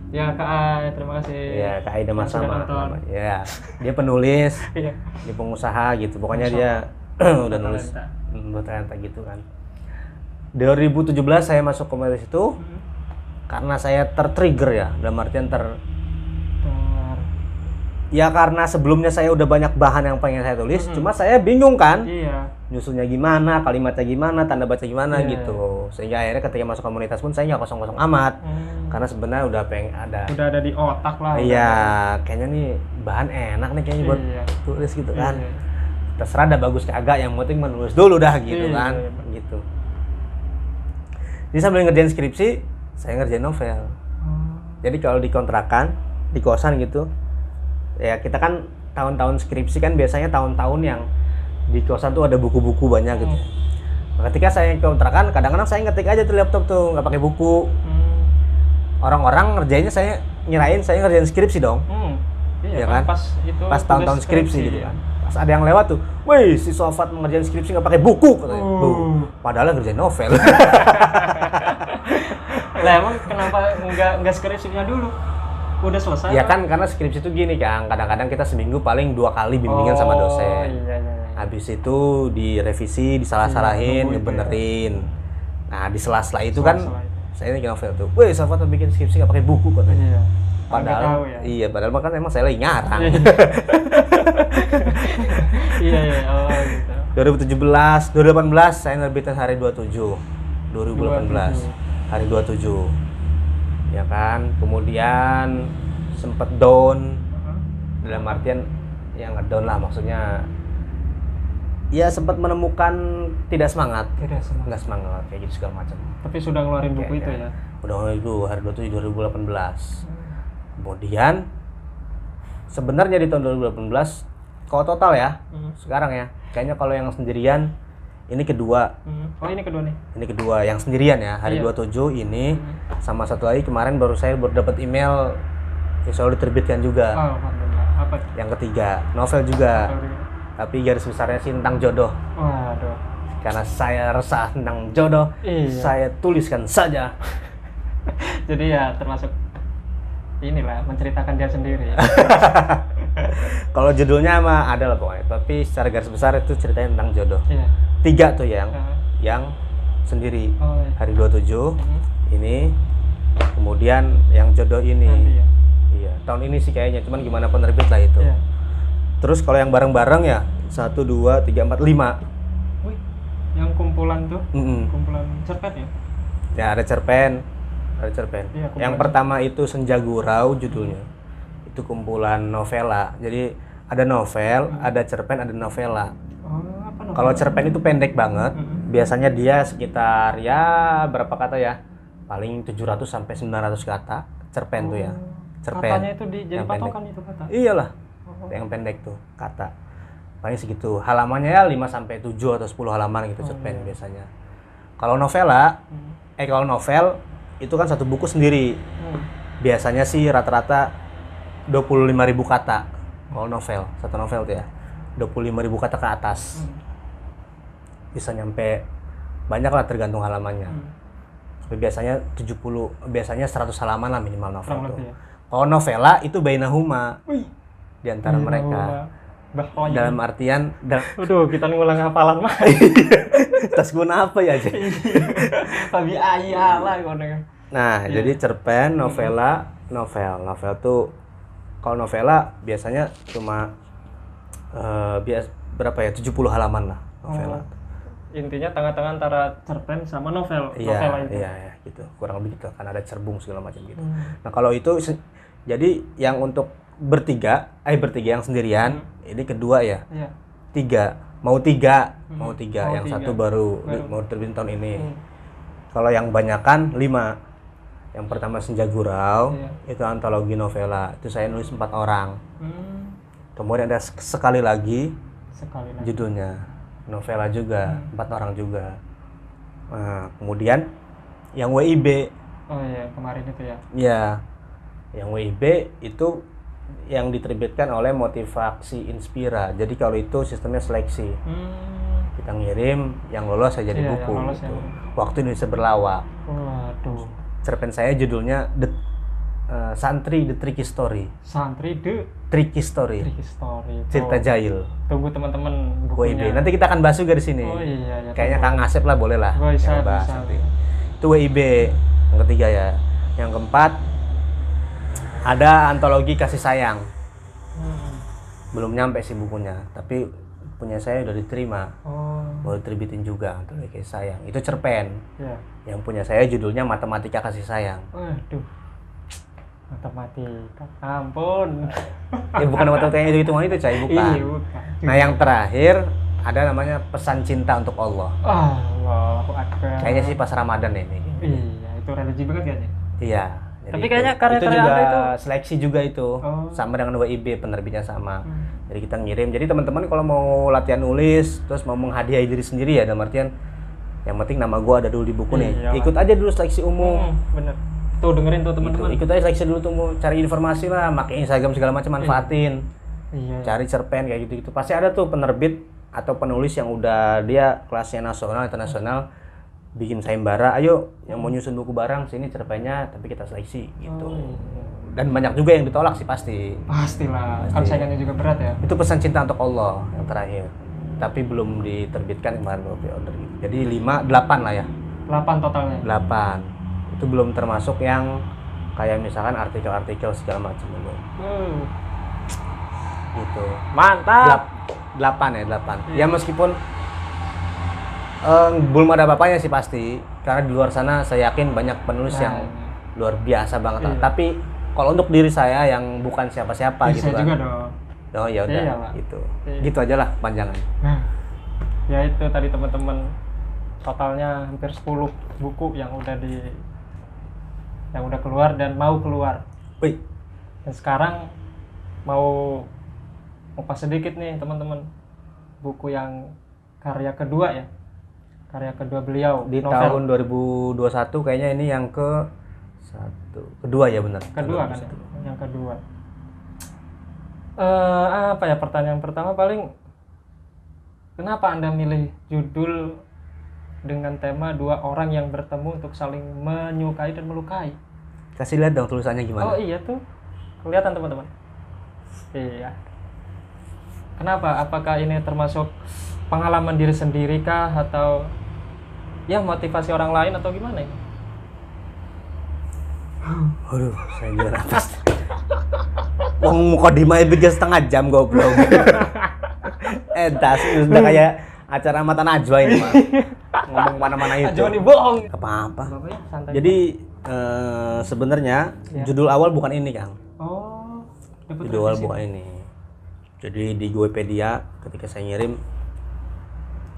Ya Kak Ai, terima kasih. ya Kak Ai Yang Damas sudah sama. nonton. Ya, dia penulis, Iya. dia pengusaha gitu. Pokoknya dia udah nulis Talenta. buat talenta gitu kan. 2017 saya masuk komunitas itu Hmm. karena saya tertrigger ya, dalam artian Ter- ya karena sebelumnya saya udah banyak bahan yang pengen saya tulis, Mm-mm. cuma saya bingung kan, Iya. nyusunnya gimana, kalimatnya gimana, tanda baca gimana Iya. gitu. Sehingga akhirnya ketika masuk komunitas pun saya nggak kosong-kosong amat, Hmm. karena sebenarnya udah pengen ada. Udah ada di otak lah. Iya, kayaknya nih bahan enak nih kayaknya buat Iya. tulis gitu Iya. kan. Terserah dah bagus kagak, yang penting menulis dulu dah gitu Iya, kan, iya, iya. gitu. Jadi sambil ngerjain skripsi, saya ngerjain novel. Oh. Jadi kalau di kontrakan, di kosan gitu, ya kita kan tahun-tahun skripsi kan biasanya tahun-tahun yang di kosan tuh ada buku-buku banyak gitu. Nah, ketika saya ke kontrakan, kadang-kadang saya ngetik aja tuh laptop tuh, nggak pakai buku. Hmm. Orang-orang ngerjainnya saya nyerain saya ngerjain skripsi dong. Hmm. Iya Iya kan? Pas itu Pas tahun-tahun skripsi gitu ya. kan. Pas ada yang lewat tuh, wih si Sofat mengerjain skripsi nggak pakai buku katanya. Uh. Tuh, padahal ngerjain novel. Lah emang kenapa nggak nggak skripsinya dulu? Udah selesai? ya kan karena skripsi itu gini kan, kadang-kadang kita seminggu paling dua kali bimbingan sama Oh, dosen. Iya, iya, iya. Habis itu direvisi, disalah-salahin, Iya, dibenerin. Nah, di sela-sela itu kan Sela-sela itu. saya bikin novel tuh. Wih, Sofat mau bikin skripsi nggak pakai buku katanya. Iya. Padahal tahu ya. iya, padahal mah kan emang saya lagi ngarang. iya, iya. Oh, gitu. 2017, 2018 saya nerbitin hari 27. 2018 hari 27. Ya kan? Kemudian sempet down Hah? dalam artian yang ngedown lah maksudnya ya sempat menemukan tidak semangat Tidak semangat. nggak semangat kayak gitu segala macam Tapi sudah ngeluarin buku Oke, itu oke. ya. udah mulai dulu hari 27 2018 kemudian sebenarnya di tahun 2018 kalau total ya Hmm. sekarang ya kayaknya kalau yang sendirian ini kedua Hmm. Oh ini kedua nih. ini kedua yang sendirian ya hari Iya. 27 ini Hmm. sama satu lagi kemarin baru saya baru dapat email insya Allah diterbitkan juga Oh, alhamdulillah. Apa? yang ketiga novel juga di- tapi garis besarnya sih tentang jodoh Waduh. karena saya resah tentang jodoh Iya. saya tuliskan saja Jadi ya termasuk inilah menceritakan dia sendiri. kalau judulnya mah ada lah pokoknya tapi secara garis besar itu ceritanya tentang jodoh Iya. Tiga tuh yang Ah. yang sendiri Oh, iya. hari 27 Hmm. ini kemudian yang jodoh ini Nanti ya. iya tahun ini sih kayaknya cuman gimana penerbit lah itu Iya. terus kalau yang bareng-bareng ya satu dua tiga empat lima Wih, yang kumpulan tuh, Mm-mm. kumpulan cerpen ya? ya ada cerpen ada cerpen kumpulan yang pertama itu Senja Gurau judulnya itu kumpulan novela jadi ada novel ada cerpen ada novela Oh? Kalau cerpen itu pendek banget Mm-mm. biasanya dia sekitar ya berapa kata ya paling 700 sampai 900 kata cerpen tuh ya cerpen Katanya itu di, jadi Yang pendek. patokan itu kata. iyalah Oh. yang pendek tuh kata paling segitu halamannya ya 5 sampai 7 atau 10 halaman gitu Oh, cerpen iya. biasanya kalau novela Hmm. eh kalau novel itu kan satu buku sendiri Hmm. biasanya sih rata-rata 25.000 kata kalau novel satu novel tuh ya 25.000 kata ke atas Hmm. Bisa nyampe banyak lah tergantung halamannya Hmm. tapi biasanya 70 biasanya 100 halaman lah minimal novel Kurang tuh ya. kalau novela itu bainahuma Wih. di antara mereka Bahwa dalam artian dal- Aduh, kita ngulang hafalan mah. tas guna apa ya Cek? Fabi ayala kono. nah Iya. jadi cerpen novela novel novel tuh kalau novela biasanya cuma eh, bias berapa ya 70 halaman lah novela Oh. Intinya tengah-tengah antara cerpen sama novel. Iya, Novela itu. iya, iya, gitu. Kurang lebih gitu, kan ada cerbung segala macam gitu. Hmm. Nah, kalau itu jadi yang untuk bertiga, eh bertiga yang sendirian, ini kedua ya. Iya. Tiga, mau tiga, Hmm. mau tiga, Mau yang tiga. satu baru, Baru. mau terbit tahun ini. Hmm. Kalau yang banyakan lima. Yang pertama Senja Gurau, Iya. itu antologi novela. Itu saya nulis empat orang. Hmm. Kemudian ada sek- sekali lagi Sekali lagi. judulnya novela juga, Hmm. empat orang juga. Nah, kemudian yang WIB Oh iya, kemarin itu ya. Ya, yang WIB itu yang diterbitkan oleh Motivasi Inspira. Jadi kalau itu sistemnya seleksi. Hmm. Kita ngirim, yang lolos saya jadi Iya, buku. yang lolos gitu. ya. Waktu Indonesia berlawak. Waduh. Cerpen saya judulnya The eh, Santri The Tricky Story. Santri de Tricky Story. Tricky Story. Cerita jahil. Tunggu teman-teman WIB. bukunya. Nanti kita akan bahas juga di sini. Oh iya ya. Kayaknya Kang Asep lah boleh lah. Bisa, bahas bisa. nanti. Itu WIB. Yang ketiga ya. Yang keempat ada antologi kasih sayang. Hmm. belum nyampe sih bukunya tapi punya saya udah diterima Oh. mau diterbitin juga untuk kayak sayang itu cerpen Ya. yang punya saya judulnya matematika kasih sayang Waduh. Matematika. Ampun. ya bukan matematika yang itu itu cai bukan Iya, bukan. nah yang terakhir ada namanya pesan cinta untuk Allah Allahu Akbar. kayaknya sih pas Ramadan ini Iya, itu religi banget kayaknya. iya Tapi itu- kayaknya itu karya-karya juga itu- seleksi juga itu Oh. sama dengan WIB penerbitnya sama Hmm. jadi kita ngirim jadi teman-teman kalau mau latihan nulis terus mau menghadiahi diri sendiri ya dalam artian yang penting nama gua ada dulu di buku nih Iyalah. ikut aja dulu seleksi umum Hmm, bener. Tuh dengerin tuh Gitu. teman-teman. ikut aja seleksi dulu tuh mau cari informasi lah pakai Instagram segala macam manfaatin Iya. cari cerpen kayak gitu gitu pasti ada tuh penerbit atau penulis yang udah dia kelasnya nasional internasional bikin sayembara ayo yang mau nyusun buku barang sini cerpennya tapi kita seleksi gitu Oh, iya. dan banyak juga yang ditolak sih pasti Pastilah. Kan Pasti. saingannya juga berat ya. itu pesan cinta untuk Allah yang terakhir tapi belum diterbitkan kemarin baru pre-order gitu. jadi 5 8 lah ya 8 totalnya. 8 itu belum termasuk yang kayak misalkan artikel-artikel segala macam belum Hmm. gitu. Mantap. Delap- delapan ya delapan. Ya meskipun eh, belum ada bapaknya sih pasti. Karena di luar sana saya yakin banyak penulis Nah, yang luar biasa banget. Iya. tapi kalau untuk diri saya yang bukan siapa-siapa gitu kan. juga dong. oh ya udah Iya, gitu. Iya. gitu aja lah panjangan Nah, ya itu tadi teman-teman. Totalnya hampir 10 buku yang udah di yang udah keluar dan mau keluar. Wih, Dan sekarang mau ngupas sedikit nih teman-teman buku yang karya kedua ya. Karya kedua beliau di novel. tahun 2021 kayaknya ini yang ke satu kedua ya benar kedua kan ya? yang kedua eh apa ya pertanyaan pertama paling kenapa anda milih judul dengan tema dua orang yang bertemu untuk saling menyukai dan melukai kasih lihat dong tulisannya gimana oh iya tuh kelihatan teman-teman iya kenapa apakah ini termasuk pengalaman diri sendiri kah atau ya motivasi orang lain atau gimana ini Aduh, saya jual atas. Wong mukodima itu bikin setengah jam goblok. eh, das udah kayak acara mata najwa ini mah. Ngomong mana-mana itu. Joni bohong Apa-apa. Bapaknya santai Jadi eh, sebenarnya Ya. judul awal bukan ini, Kang. Oh, Judul awal bukan ini. Jadi di Wikipedia ketika saya ngirim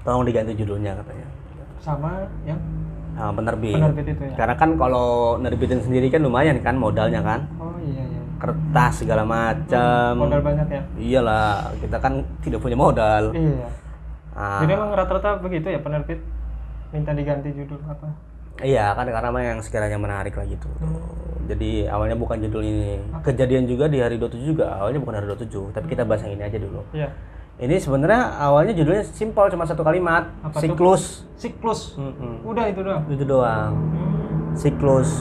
tolong diganti judulnya katanya. sama yang Sama penerbit. penerbit itu ya. Karena kan kalau nerbitin sendiri kan lumayan kan modalnya kan. Oh iya iya. kertas segala macam. Modal banyak ya. Iyalah, kita kan tidak punya modal. Iya. Ah, Jadi emang rata-rata begitu ya penerbit minta diganti judul apa? Iya kan karena memang yang sekiranya menarik lah gitu. Jadi awalnya bukan judul ini. Kejadian juga di hari 27 juga awalnya bukan hari 27, tapi kita bahas yang ini aja dulu. Iya. Ini sebenarnya awalnya judulnya simpel cuma satu kalimat, Apa siklus. Siklus. Mm-mm. Udah itu doang. Itu doang. Hmm. Siklus.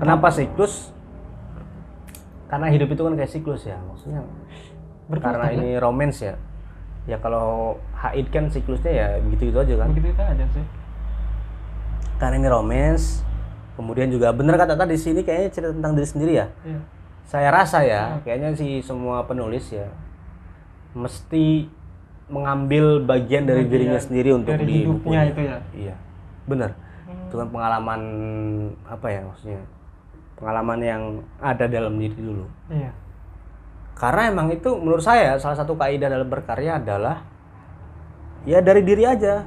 Kenapa siklus? Karena hidup itu kan kayak siklus ya, maksudnya. Berputar karena ya? ini romance ya. Ya kalau haid kan siklusnya ya begitu-gitu aja kan. Begitu itu aja sih. Karena ini romance. Kemudian juga bener kata tadi di sini kayaknya cerita tentang diri sendiri ya. Iya. Saya rasa ya, kayaknya sih semua penulis ya mesti mengambil bagian dari dirinya sendiri untuk dari di hidupnya bukunya. itu ya? Iya, benar. Hmm. Itu kan pengalaman apa ya maksudnya? Pengalaman yang ada dalam diri dulu. Iya. Karena emang itu menurut saya salah satu kaidah dalam berkarya adalah ya dari diri aja.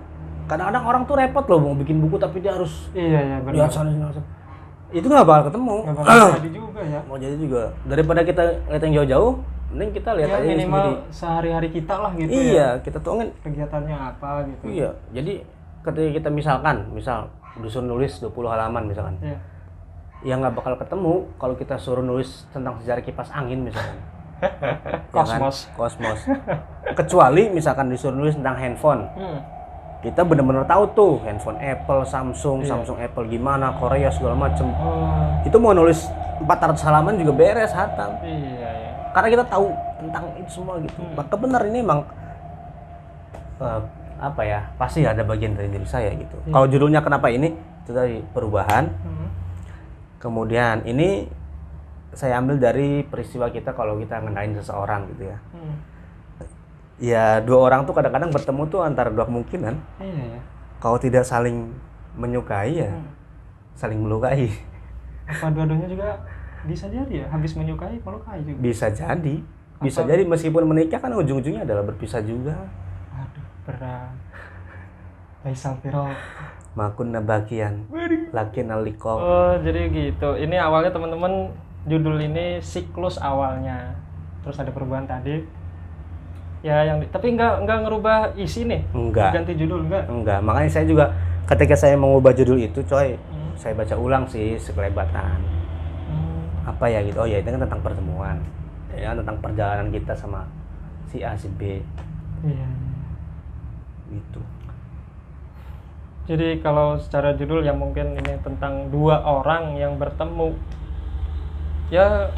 Kadang-kadang orang tuh repot loh mau bikin buku tapi dia harus Iya iya benar. sana. Itu nggak bakal ketemu. Nggak bakal jadi juga ya. mau jadi juga daripada kita lihat yang jauh-jauh mending kita lihat Ya aja minimal sendiri sehari-hari kita lah gitu ya. iya kita tuh kan Kegiatannya apa gitu. iya jadi ketika kita misalkan misal disuruh nulis 20 halaman misalkan Iya. ya nggak bakal ketemu kalau kita suruh nulis tentang sejarah kipas angin misalkan Ya kan? Kosmos. kosmos kecuali misalkan disuruh nulis tentang handphone Hmm. Kita bener-bener tahu tuh handphone Apple Samsung Iya. Samsung Apple gimana Korea segala macem Oh. itu mau nulis 400 halaman juga beres hatam Iya iya. karena kita tahu tentang itu semua gitu Hmm. maka benar ini emang eh, apa ya pasti ada bagian dari diri saya gitu Iya. kalau judulnya kenapa ini itu tadi perubahan Hmm. kemudian ini saya ambil dari peristiwa kita kalau kita ngenalin seseorang gitu ya Hmm. Ya dua orang tuh kadang-kadang bertemu tuh antara dua kemungkinan Iya ya. kalau tidak saling menyukai ya Hmm. saling melukai Apa dua-duanya juga bisa jadi ya habis menyukai melukai juga. bisa jadi bisa Apa- jadi meskipun menikah kan ujung-ujungnya adalah berpisah juga Aduh berat. Faisal Firol. makun nabakian lakin aliko Oh jadi gitu. Ini awalnya teman-teman judul ini siklus awalnya. Terus ada perubahan tadi. Ya yang tapi nggak nggak ngerubah isi nih. enggak Ganti judul enggak? enggak makanya saya juga ketika saya mengubah judul itu coy Hmm. saya baca ulang sih sekelebatan Hmm. apa ya gitu oh ya itu kan tentang pertemuan ya tentang perjalanan kita sama si A si B Iya. gitu Jadi kalau secara judul yang mungkin ini tentang dua orang yang bertemu, ya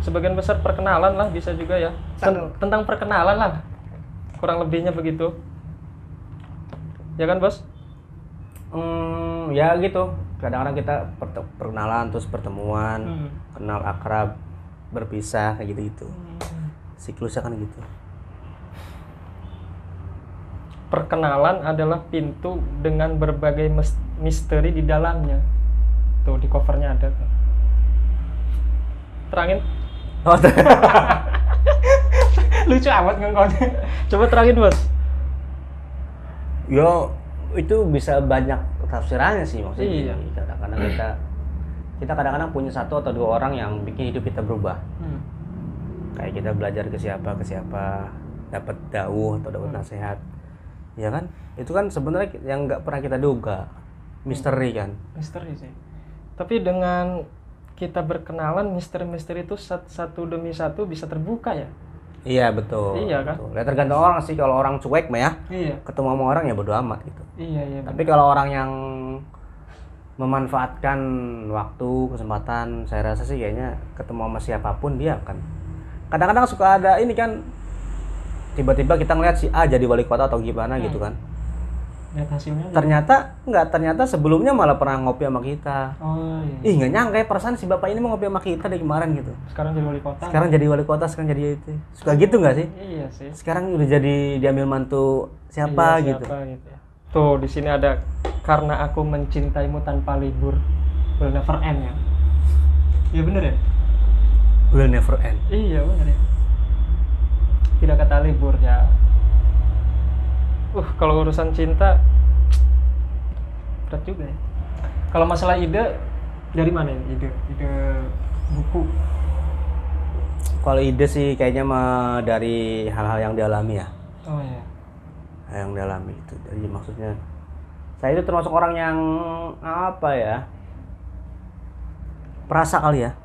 sebagian besar perkenalan lah bisa juga ya Ten- tentang perkenalan lah. Kurang lebihnya begitu. Ya kan bos? Hmm, ya gitu. Kadang-kadang kita perkenalan terus pertemuan Hmm. kenal akrab berpisah kayak gitu gitu siklusnya kan gitu. Perkenalan adalah pintu dengan berbagai misteri di dalamnya. Tuh di covernya ada tuh. Terangin. Oh, lucu amat ngangkotnya coba terangin bos. Yo itu bisa banyak tafsirannya sih maksudnya Iya. kadang-kadang kita kita kadang-kadang punya satu atau dua orang yang bikin hidup kita berubah. Hmm. kayak kita belajar ke siapa ke siapa dapat dawuh atau dapat Hmm. nasihat. Ya kan? Itu kan sebenarnya yang nggak pernah kita duga. Misteri kan? Misteri sih. Tapi dengan kita berkenalan misteri-misteri itu sat- satu demi satu bisa terbuka ya iya betul Iya kan? betul. ya tergantung orang sih kalau orang cuek mah ya iya ketemu sama orang ya bodo amat gitu iya iya tapi kalau orang yang memanfaatkan waktu kesempatan saya rasa sih kayaknya ketemu sama siapa pun dia akan kadang-kadang suka ada ini kan tiba-tiba kita ngeliat si A jadi wali kota atau gimana Hmm. gitu kan lihat hasilnya ternyata nggak ternyata sebelumnya malah pernah ngopi sama kita. Oh iya. Ih nggak nyangka ya perasaan si bapak ini mau ngopi sama kita dari kemarin gitu. Sekarang jadi wali kota. Sekarang jadi wali kota sekarang jadi itu. Suka gitu nggak sih? Iya sih. Sekarang udah jadi diambil mantu siapa, Iya, gitu. siapa gitu ya. tuh di sini ada karena aku mencintaimu tanpa libur. Will never end ya. Iya bener ya? Will never end. Iya bener ya. Tidak kata libur ya uh kalau urusan cinta berat juga ya. Kalau masalah ide dari mana ini ide? Ide buku? Kalau ide sih kayaknya mah dari hal-hal yang dialami ya. Oh iya. Yang dialami itu. Jadi maksudnya saya itu termasuk orang yang apa ya? Perasa kali ya.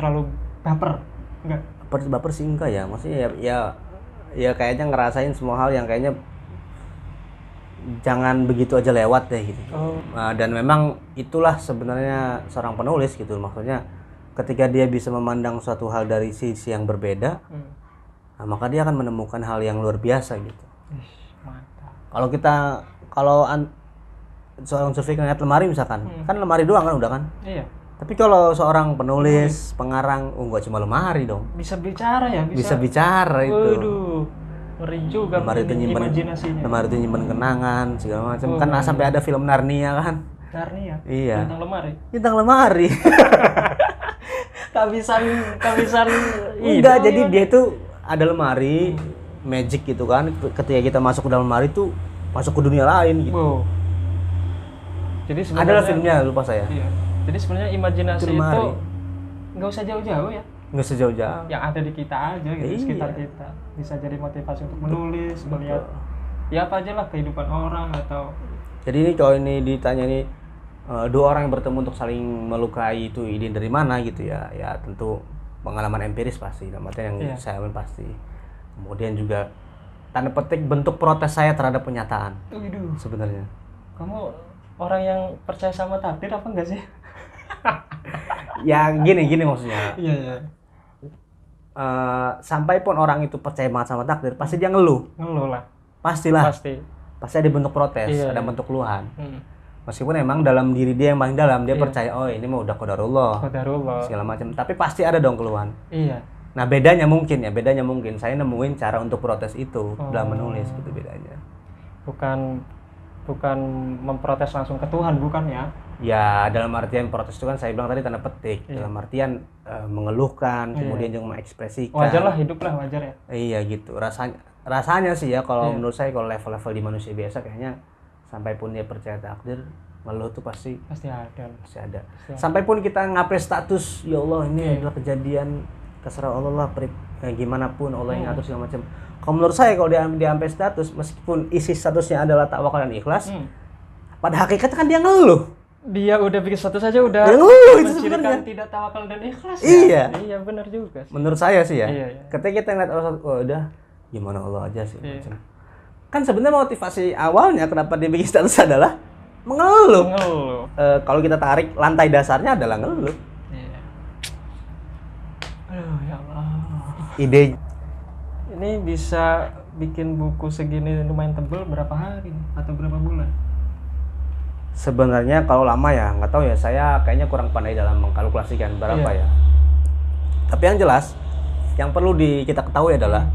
Terlalu baper enggak? Baper baper sih enggak ya. Maksudnya ya ya ya kayaknya ngerasain semua hal yang kayaknya jangan begitu aja lewat deh gitu. Oh. Nah, dan memang itulah sebenarnya seorang penulis gitu. Maksudnya ketika dia bisa memandang suatu hal dari sisi yang berbeda hmm. nah, maka dia akan menemukan hal yang luar biasa gitu. Kalau kita kalau an, seorang Sufik ngeliat lemari misalkan Hmm. kan lemari doang kan udah kan? Iya. Tapi kalau seorang penulis. pengarang oh nggak cuma lemari dong. Bisa bicara ya bisa. Bisa, bicara itu. Waduh ngeri juga lemari itu nyimpen imajinasinya. lemari itu nyimpen kenangan segala macam. Oh, kan iya. sampai ada film Narnia kan? Narnia? Iya. tentang lemari? Tentang lemari. Kabisan kabisan enggak jadi ya. dia itu ada lemari magic gitu kan. Ketika kita masuk ke dalam lemari itu masuk ke dunia lain gitu. Wow. jadi sebenarnya adalah filmnya lupa saya. Iya. Jadi sebenarnya imajinasi Itu nggak usah jauh-jauh ya nggak sejauh-jauh yang ada di kita aja gitu Iya. sekitar kita bisa jadi motivasi untuk menulis melihat ya apa aja lah kehidupan orang atau jadi ini kalau ini ditanya nih eh, dua orang yang bertemu untuk saling melukai itu ide dari mana gitu ya ya tentu pengalaman empiris pasti dalam artian yang Iya. saya alami pasti kemudian juga tanda petik bentuk protes saya terhadap penyataan sebenarnya kamu orang yang percaya sama takdir apa enggak sih? ya gini gini maksudnya Iya, iya. Eh, sampai pun orang itu percaya banget sama takdir pasti dia ngeluh Ngeluh lah, pastilah pasti. pasti ada bentuk protes Iya, ada iya. bentuk keluhan Hmm. meskipun emang dalam diri dia yang paling dalam dia Iya. percaya oh ini mah udah qadarullah Qadarullah. segala macam tapi pasti ada dong keluhan Iya. nah bedanya mungkin ya bedanya mungkin saya nemuin cara untuk protes itu Oh. dalam menulis gitu bedanya Bukan bukan memprotes langsung ke Tuhan, bukan ya? Ya dalam artian protes itu kan saya bilang tadi tanda petik Iya. dalam artian eh, mengeluhkan Iya. kemudian juga mengekspresikan Wajar lah hidup lah, wajar ya. iya gitu rasanya rasanya sih ya kalau Iya. menurut saya kalau level-level di manusia biasa kayaknya sampai pun dia percaya takdir ngeluh tuh pasti Pasti ada. pasti ada Pasti ada. sampai pun kita ngapres status ya Allah ini Iya. adalah kejadian terserah Allah lah peri- eh, gimana pun Allah yang Hmm. ngatur segala macam kalau menurut saya kalau dia dia sampai status meskipun isi statusnya adalah tawakal dan ikhlas Hmm. pada hakikatnya kan dia ngeluh Dia udah bikin status aja udah ngeluh itu sebenarnya. tidak tawakal dan ikhlas. Iya. Ya? Iya, benar juga sih. menurut saya sih ya Iya, iya. ketika kita ngeliat Allah oh, udah gimana Allah aja sih Iya. macam kan sebenarnya motivasi awalnya kenapa dia bikin status adalah mengeluh Ngeluh. Eh, kalau kita tarik lantai dasarnya adalah ngeluh Iya. Aduh, ya Allah. ide Ini bisa bikin buku segini lumayan tebel berapa hari atau berapa bulan? Sebenarnya kalau lama ya nggak tahu ya. Saya kayaknya kurang pandai dalam mengkalkulasikan berapa Iya. ya. Tapi yang jelas yang perlu di kita ketahui adalah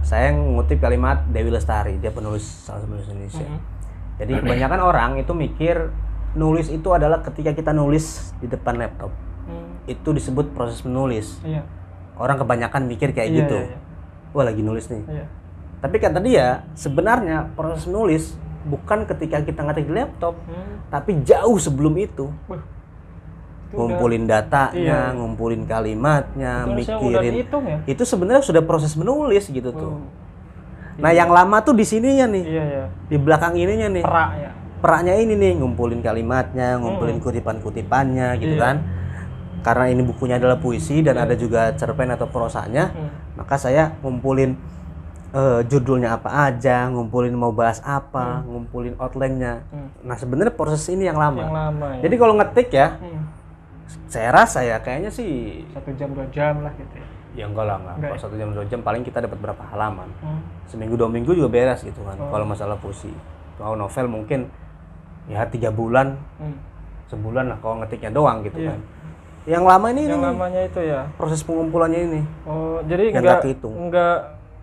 saya ngutip kalimat Dewi Lestari dia penulis salah satu penulis Indonesia. Mhm. jadi kebanyakan orang itu mikir nulis itu adalah ketika kita nulis di depan laptop Hmm, itu disebut proses menulis. Iya. orang kebanyakan mikir kayak Iya, gitu. iya, wah lagi nulis nih. Iya. tapi kata dia sebenarnya proses menulis bukan ketika kita ngetik di laptop Hmm, tapi jauh sebelum itu wah. Itu udah- ngumpulin datanya, Iya. ngumpulin kalimatnya, itu mikirin. dihitung ya? Itu sebenarnya sudah proses menulis gitu tuh. Wow. Nah, yang lama tuh di sininya nih, Iya, iya. di belakang ininya nih. Perak ya. Peraknya ini nih, ngumpulin kalimatnya, ngumpulin kutipan-kutipannya gitu Iya. kan. Karena ini bukunya adalah puisi dan ada juga cerpen atau prosanya, Hmm. maka saya ngumpulin eh, judulnya apa aja, ngumpulin mau bahas apa, ngumpulin outline-nya. Hmm. Nah, sebenarnya proses ini yang lama. Yang lama ya. Jadi kalau ngetik ya, Hmm, saya rasa ya kayaknya sih satu jam dua jam lah gitu ya. ya enggak lah enggak. Enggak Kalau satu jam dua jam paling kita dapat berapa halaman. Hmm. Seminggu dua minggu juga beres gitu kan. Oh. Kalau masalah puisi. Kalau novel mungkin ya tiga bulan, Hmm. sebulan lah kalau ngetiknya doang gitu Iya. kan. Yang lama ini, Yang ini lamanya itu ya. proses pengumpulannya ini. Oh, jadi Yang enggak enggak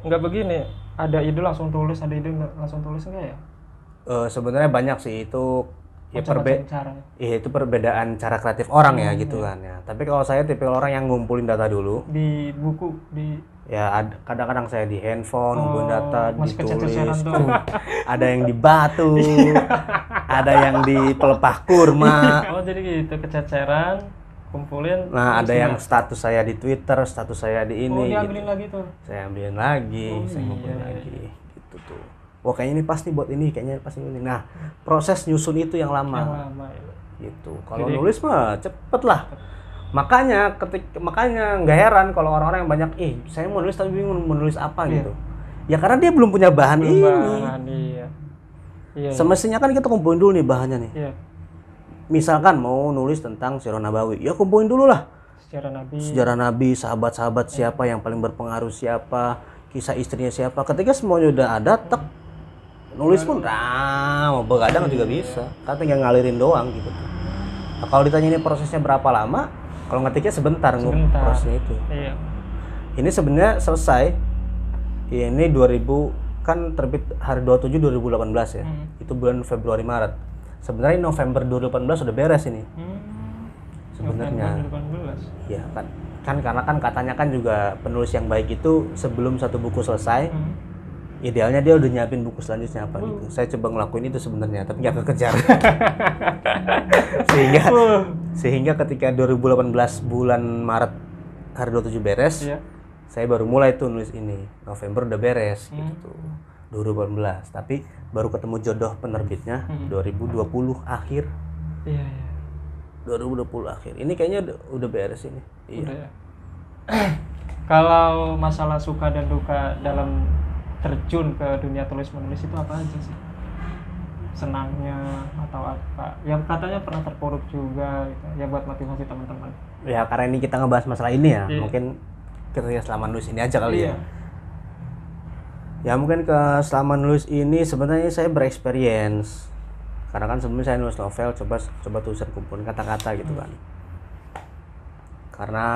enggak begini. Ada ide langsung tulis, ada ide enggak langsung tulis enggak ya? Eh, sebenarnya banyak sih itu ya perbe caranya. ya, itu perbedaan cara kreatif orang ya Hmm, gitu iya. kan ya. Tapi kalau saya tipe orang yang ngumpulin data dulu, Di buku di ya ad- kadang-kadang saya di handphone, Oh, ngumpulin data, ditulis. tuh. tuh. ada yang di batu, ada yang di pelepah kurma. Oh, jadi gitu kececeran, kumpulin. Nah, ada yang status saya di Twitter, status saya di Oh, ini. gitu. diambilin lagi tuh. Saya ambilin lagi, Oh, saya ngumpulin iya, lagi, gitu tuh. Wah, kayaknya ini pas nih buat ini, kayaknya pas ini. Nah, proses nyusun itu yang Yang lama, lama ya. gitu. Kalau nulis mah cepet lah. makanya ketik makanya nggak heran kalau orang-orang yang banyak eh saya mau nulis tapi bingung mau nulis apa Iya. gitu ya karena dia belum punya bahan Belum ini bahan, iya. Iya, iya. semestinya kan kita kumpulin dulu nih bahannya nih Iya. Misalkan mau nulis tentang Sirah Nabawi ya kumpulin dulu lah. Sejarah Nabi. sejarah Nabi sahabat-sahabat siapa yang paling berpengaruh siapa kisah istrinya siapa. Ketika semuanya udah ada tek nulis pun nah mau begadang juga bisa. Kan tinggal ngalirin doang gitu. Nah, kalau ditanya ini prosesnya berapa lama kalau ngetiknya sebentar, Sebentar. prosesnya itu. Iya. ini sebenarnya selesai. Ini 2000 kan terbit hari 27 2018 ya. Hmm. itu bulan Februari Maret sebenarnya November 2018 sudah beres ini Hmm. Sebenarnya. November 2018. ya kan kan karena kan katanya kan juga penulis yang baik itu sebelum satu buku selesai Hmm. idealnya dia udah nyiapin buku selanjutnya apa gitu saya coba ngelakuin itu sebenarnya tapi nggak kekejar sehingga Uh. sehingga ketika 2018 bulan Maret hari 27 beres Iya. saya baru mulai tuh nulis ini November udah beres Hmm. gitu 2018 tapi baru ketemu jodoh penerbitnya Hmm. 2020 akhir Iya, iya. 2020 akhir ini kayaknya udah, udah beres ini iya Udah ya. Kalau masalah suka dan duka dalam terjun ke dunia tulis menulis itu apa aja sih? Senangnya atau apa? Yang katanya pernah terpuruk juga gitu. Ya buat motivasi teman-teman. ya karena ini kita ngebahas masalah ini ya Iya. mungkin kita ya selama nulis ini aja kali Iya. ya ya mungkin ke selama nulis ini sebenarnya saya bereksperience karena kan sebelumnya saya nulis novel coba coba tulisan kumpulin kata-kata gitu kan. Karena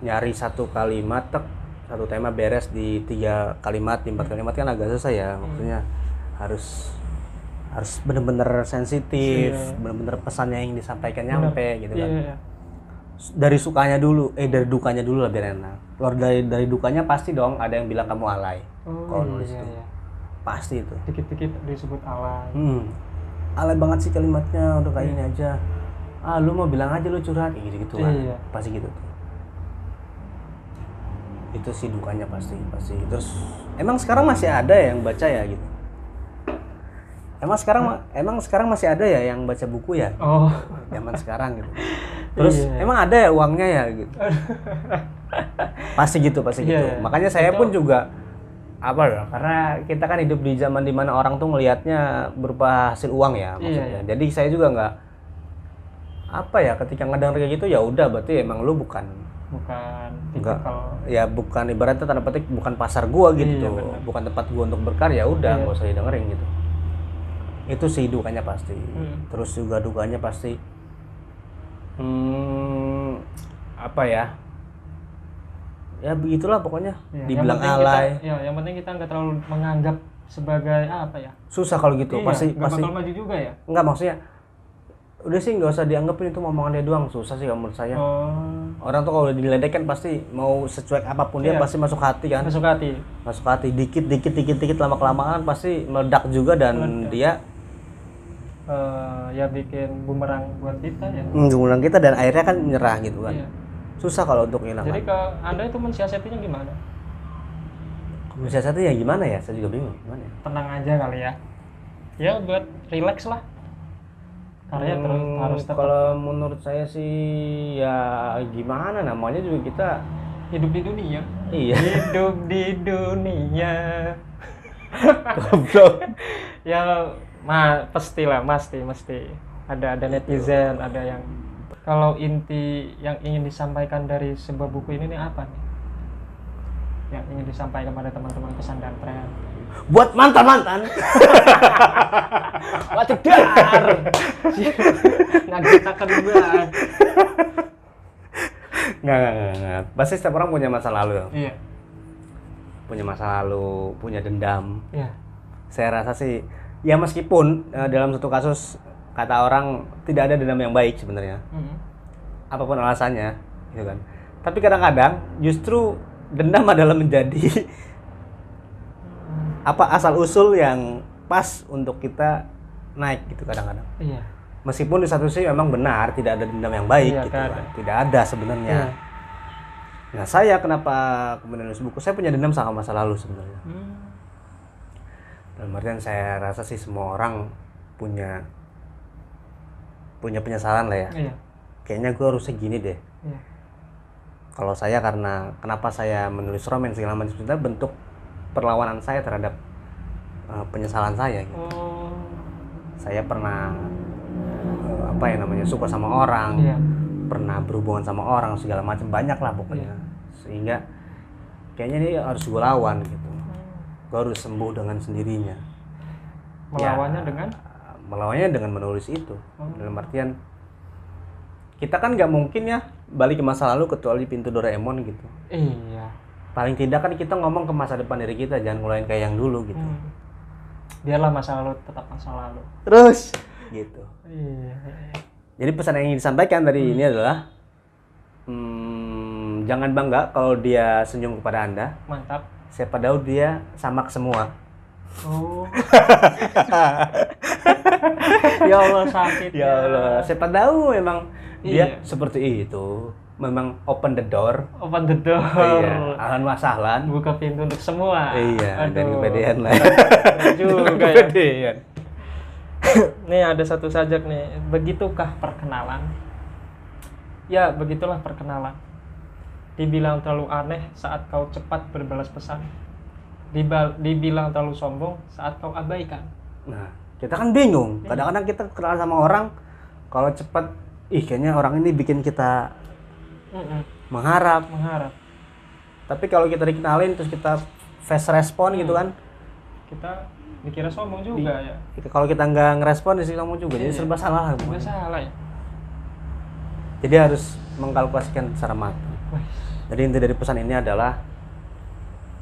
nyari satu kalimat tek satu tema beres di tiga kalimat di empat kalimat kan agak susah ya. Maksudnya harus harus bener-bener sensitif Iya. bener-bener pesannya yang disampaikan nyampe gitu Iya, kan iya. Dari sukanya dulu eh dari dukanya dulu lah biar enak keluar dari dari dukanya pasti dong ada yang bilang kamu alay. Oh, kalau nulis iya, itu iya. pasti itu. Dikit-dikit disebut alay. hmm. alay banget sih kalimatnya udah kayak ini aja. Ah lu mau bilang aja lu curhat kayak gitu gitu kan. Iya. pasti gitu tuh. Itu sih dukanya pasti pasti. Terus emang sekarang masih ada yang baca ya gitu emang sekarang ma- emang sekarang masih ada ya yang baca buku ya Oh. zaman sekarang gitu. Terus Iya. emang ada ya uangnya ya gitu. pasti gitu, pasti Iya, gitu. iya. Makanya saya Itu- pun juga apa ya? Karena kita kan hidup di zaman di mana orang tuh ngelihatnya berupa hasil uang ya maksudnya. iya. Jadi saya juga nggak apa ya ketika ngedenger kayak gitu ya udah berarti emang lu bukan Bukan Enggak. ya bukan ibaratnya tanda petik bukan pasar gua gitu Iya, bukan tempat gua untuk berkarya udah Iya. nggak usah didengerin gitu itu sih dukanya pasti Hmm. terus juga dukanya pasti hmm, apa ya ya begitulah pokoknya Iya, dibilang yang alay Kita, ya, yang penting kita nggak terlalu menganggap sebagai apa ya? susah kalau gitu Iya, pasti nggak pasti bakal maju juga ya. nggak maksudnya udah sih nggak usah dianggapin itu omongan dia doang susah sih menurut saya Oh, orang tuh kalau diledekkan pasti mau secuek apa pun dia Iya. pasti masuk hati kan masuk hati. masuk hati dikit dikit dikit dikit lama kelamaan pasti meledak juga dan Meledak. dia Eh, ya bikin bumerang buat kita ya. menggunakan kita dan akhirnya kan menyerah gitu kan Iya. susah kalau untuk hilangkan Jadi ke anda itu mensiasatinya gimana? mensiasati ya gimana ya saya juga bingung gimana ya Tenang aja kali ya. Ya buat relax lah. Karya terus Hmm, harus tetap kalau menurut saya sih ya gimana namanya juga kita hidup di dunia. iya Hidup di dunia. goblok ya ma pastilah mesti mesti ada ada netizen ada yang kalau inti yang ingin disampaikan dari sebuah buku ini nih apa nih? Yang ingin disampaikan pada teman-teman pesan dan tren. Buat mantan mantan Wati dar ngagetakan banget nggak nggak nggak, nggak. Pasti setiap orang punya masa lalu. Iya. Punya masa lalu punya dendam. Iya. Saya rasa sih ya meskipun eh, dalam satu kasus kata orang tidak ada dendam yang baik sebenarnya. Mhm. apa pun alasannya gitu kan. Tapi kadang-kadang justru dendam adalah menjadi apa asal usul yang pas untuk kita naik gitu kadang-kadang. Iya. Meskipun di satu sisi memang benar tidak ada dendam yang baik Iya, gitu kan. kan. Tidak ada sebenarnya. Iya. nah saya kenapa kemudian nulis buku? Saya punya dendam sama masa lalu sebenarnya. Hmm. Dalam artian saya rasa sih semua orang punya punya penyesalan lah ya iya kayaknya gue harusnya gini deh Iya. kalau saya karena kenapa saya menulis roman segala macam sebenarnya bentuk perlawanan saya terhadap uh, penyesalan saya gitu. Oh. saya pernah uh, apa ya namanya suka sama orang Iya. pernah berhubungan sama orang segala macam banyak lah pokoknya Iya. sehingga kayaknya ini harus gue lawan gitu harus sembuh dengan sendirinya Melawannya Ya, dengan melawannya dengan menulis itu Oh. dalam artian kita kan nggak mungkin ya balik ke masa lalu kecuali pintu Doraemon gitu iya. paling tidak kan kita ngomong ke masa depan diri kita jangan ngulain kayak yang dulu gitu Hmm. Biarlah masa lalu tetap masa lalu. terus gitu Iya. jadi pesan yang ingin disampaikan dari ini adalah hmm, jangan bangga kalau dia senyum kepada anda Mantap. Siapa tahu dia samak semua Oh. ya Allah sakit. ya Allah siapa tahu memang dia Iya. seperti itu memang open the door Open the door. iya ahlan wasahlan Buka pintu untuk semua. iya dan Aduh. kepedean lah juga ya. kepedean Nih ada satu sajak nih. Begitukah perkenalan? Ya, begitulah perkenalan. Dibilang terlalu aneh saat kau cepat berbalas pesan. Dibal- dibilang terlalu sombong saat kau abaikan. Nah, kita kan bingung. Kadang-kadang kita kenalan sama orang, kalau cepat, ih kayaknya orang ini bikin kita Mm-mm, mengharap. Mengharap Tapi kalau kita dikenalin terus kita fast respon gitu kan, kita dikira sombong juga ya. kita- kalau kita nggak ngerespon di kamu juga, jadi Iya. serba salah pokoknya. salah ya. Jadi harus mengkalkulasikan secara matang. Jadi inti dari pesan ini adalah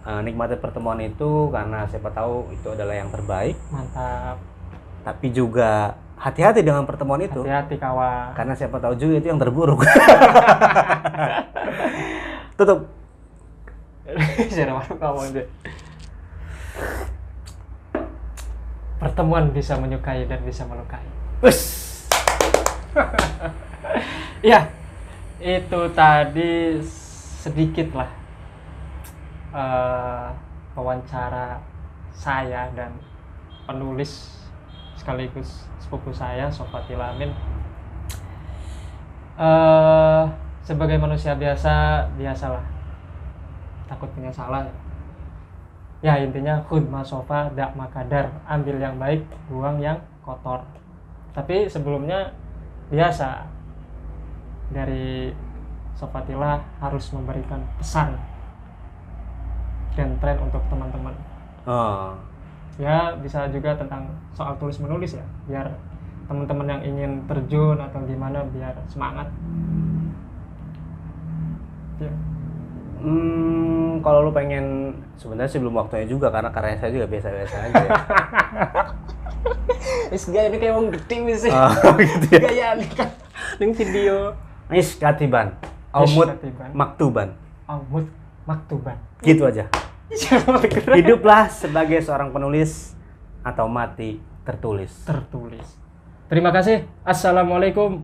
eh, nikmati pertemuan itu karena siapa tahu itu adalah yang terbaik. mantap. Tapi juga hati-hati dengan pertemuan itu. Hati-hati kawan. Karena siapa tahu juga itu yang terburuk. Tutup. Pertemuan bisa menyukai dan bisa melukai. Us. Ya, itu tadi sedikit lah eh, wawancara saya dan penulis sekaligus sepupu saya Sofatil Amin. Eh, sebagai manusia biasa, biasalah takut punya salah. Ya intinya khudma sofa dak makadar, ambil yang baik, buang yang kotor. Tapi sebelumnya biasa dari Sofatila harus memberikan pesan dan tren untuk teman-teman. Oh. Ya bisa juga tentang soal tulis menulis ya, biar teman-teman yang ingin terjun atau gimana biar semangat. Ya. Hmm, kalau lu pengen sebenarnya sih belum waktunya juga karena karya saya juga biasa-biasa aja. ya. Is gaya ini kayak wong gede wis. oh, gitu ya. Gaya kan ning video Is katiban, aumut katiban. maktuban. Amut maktuban. Gitu aja. Keren? Hiduplah sebagai seorang penulis atau mati tertulis. tertulis. Terima kasih. Assalamualaikum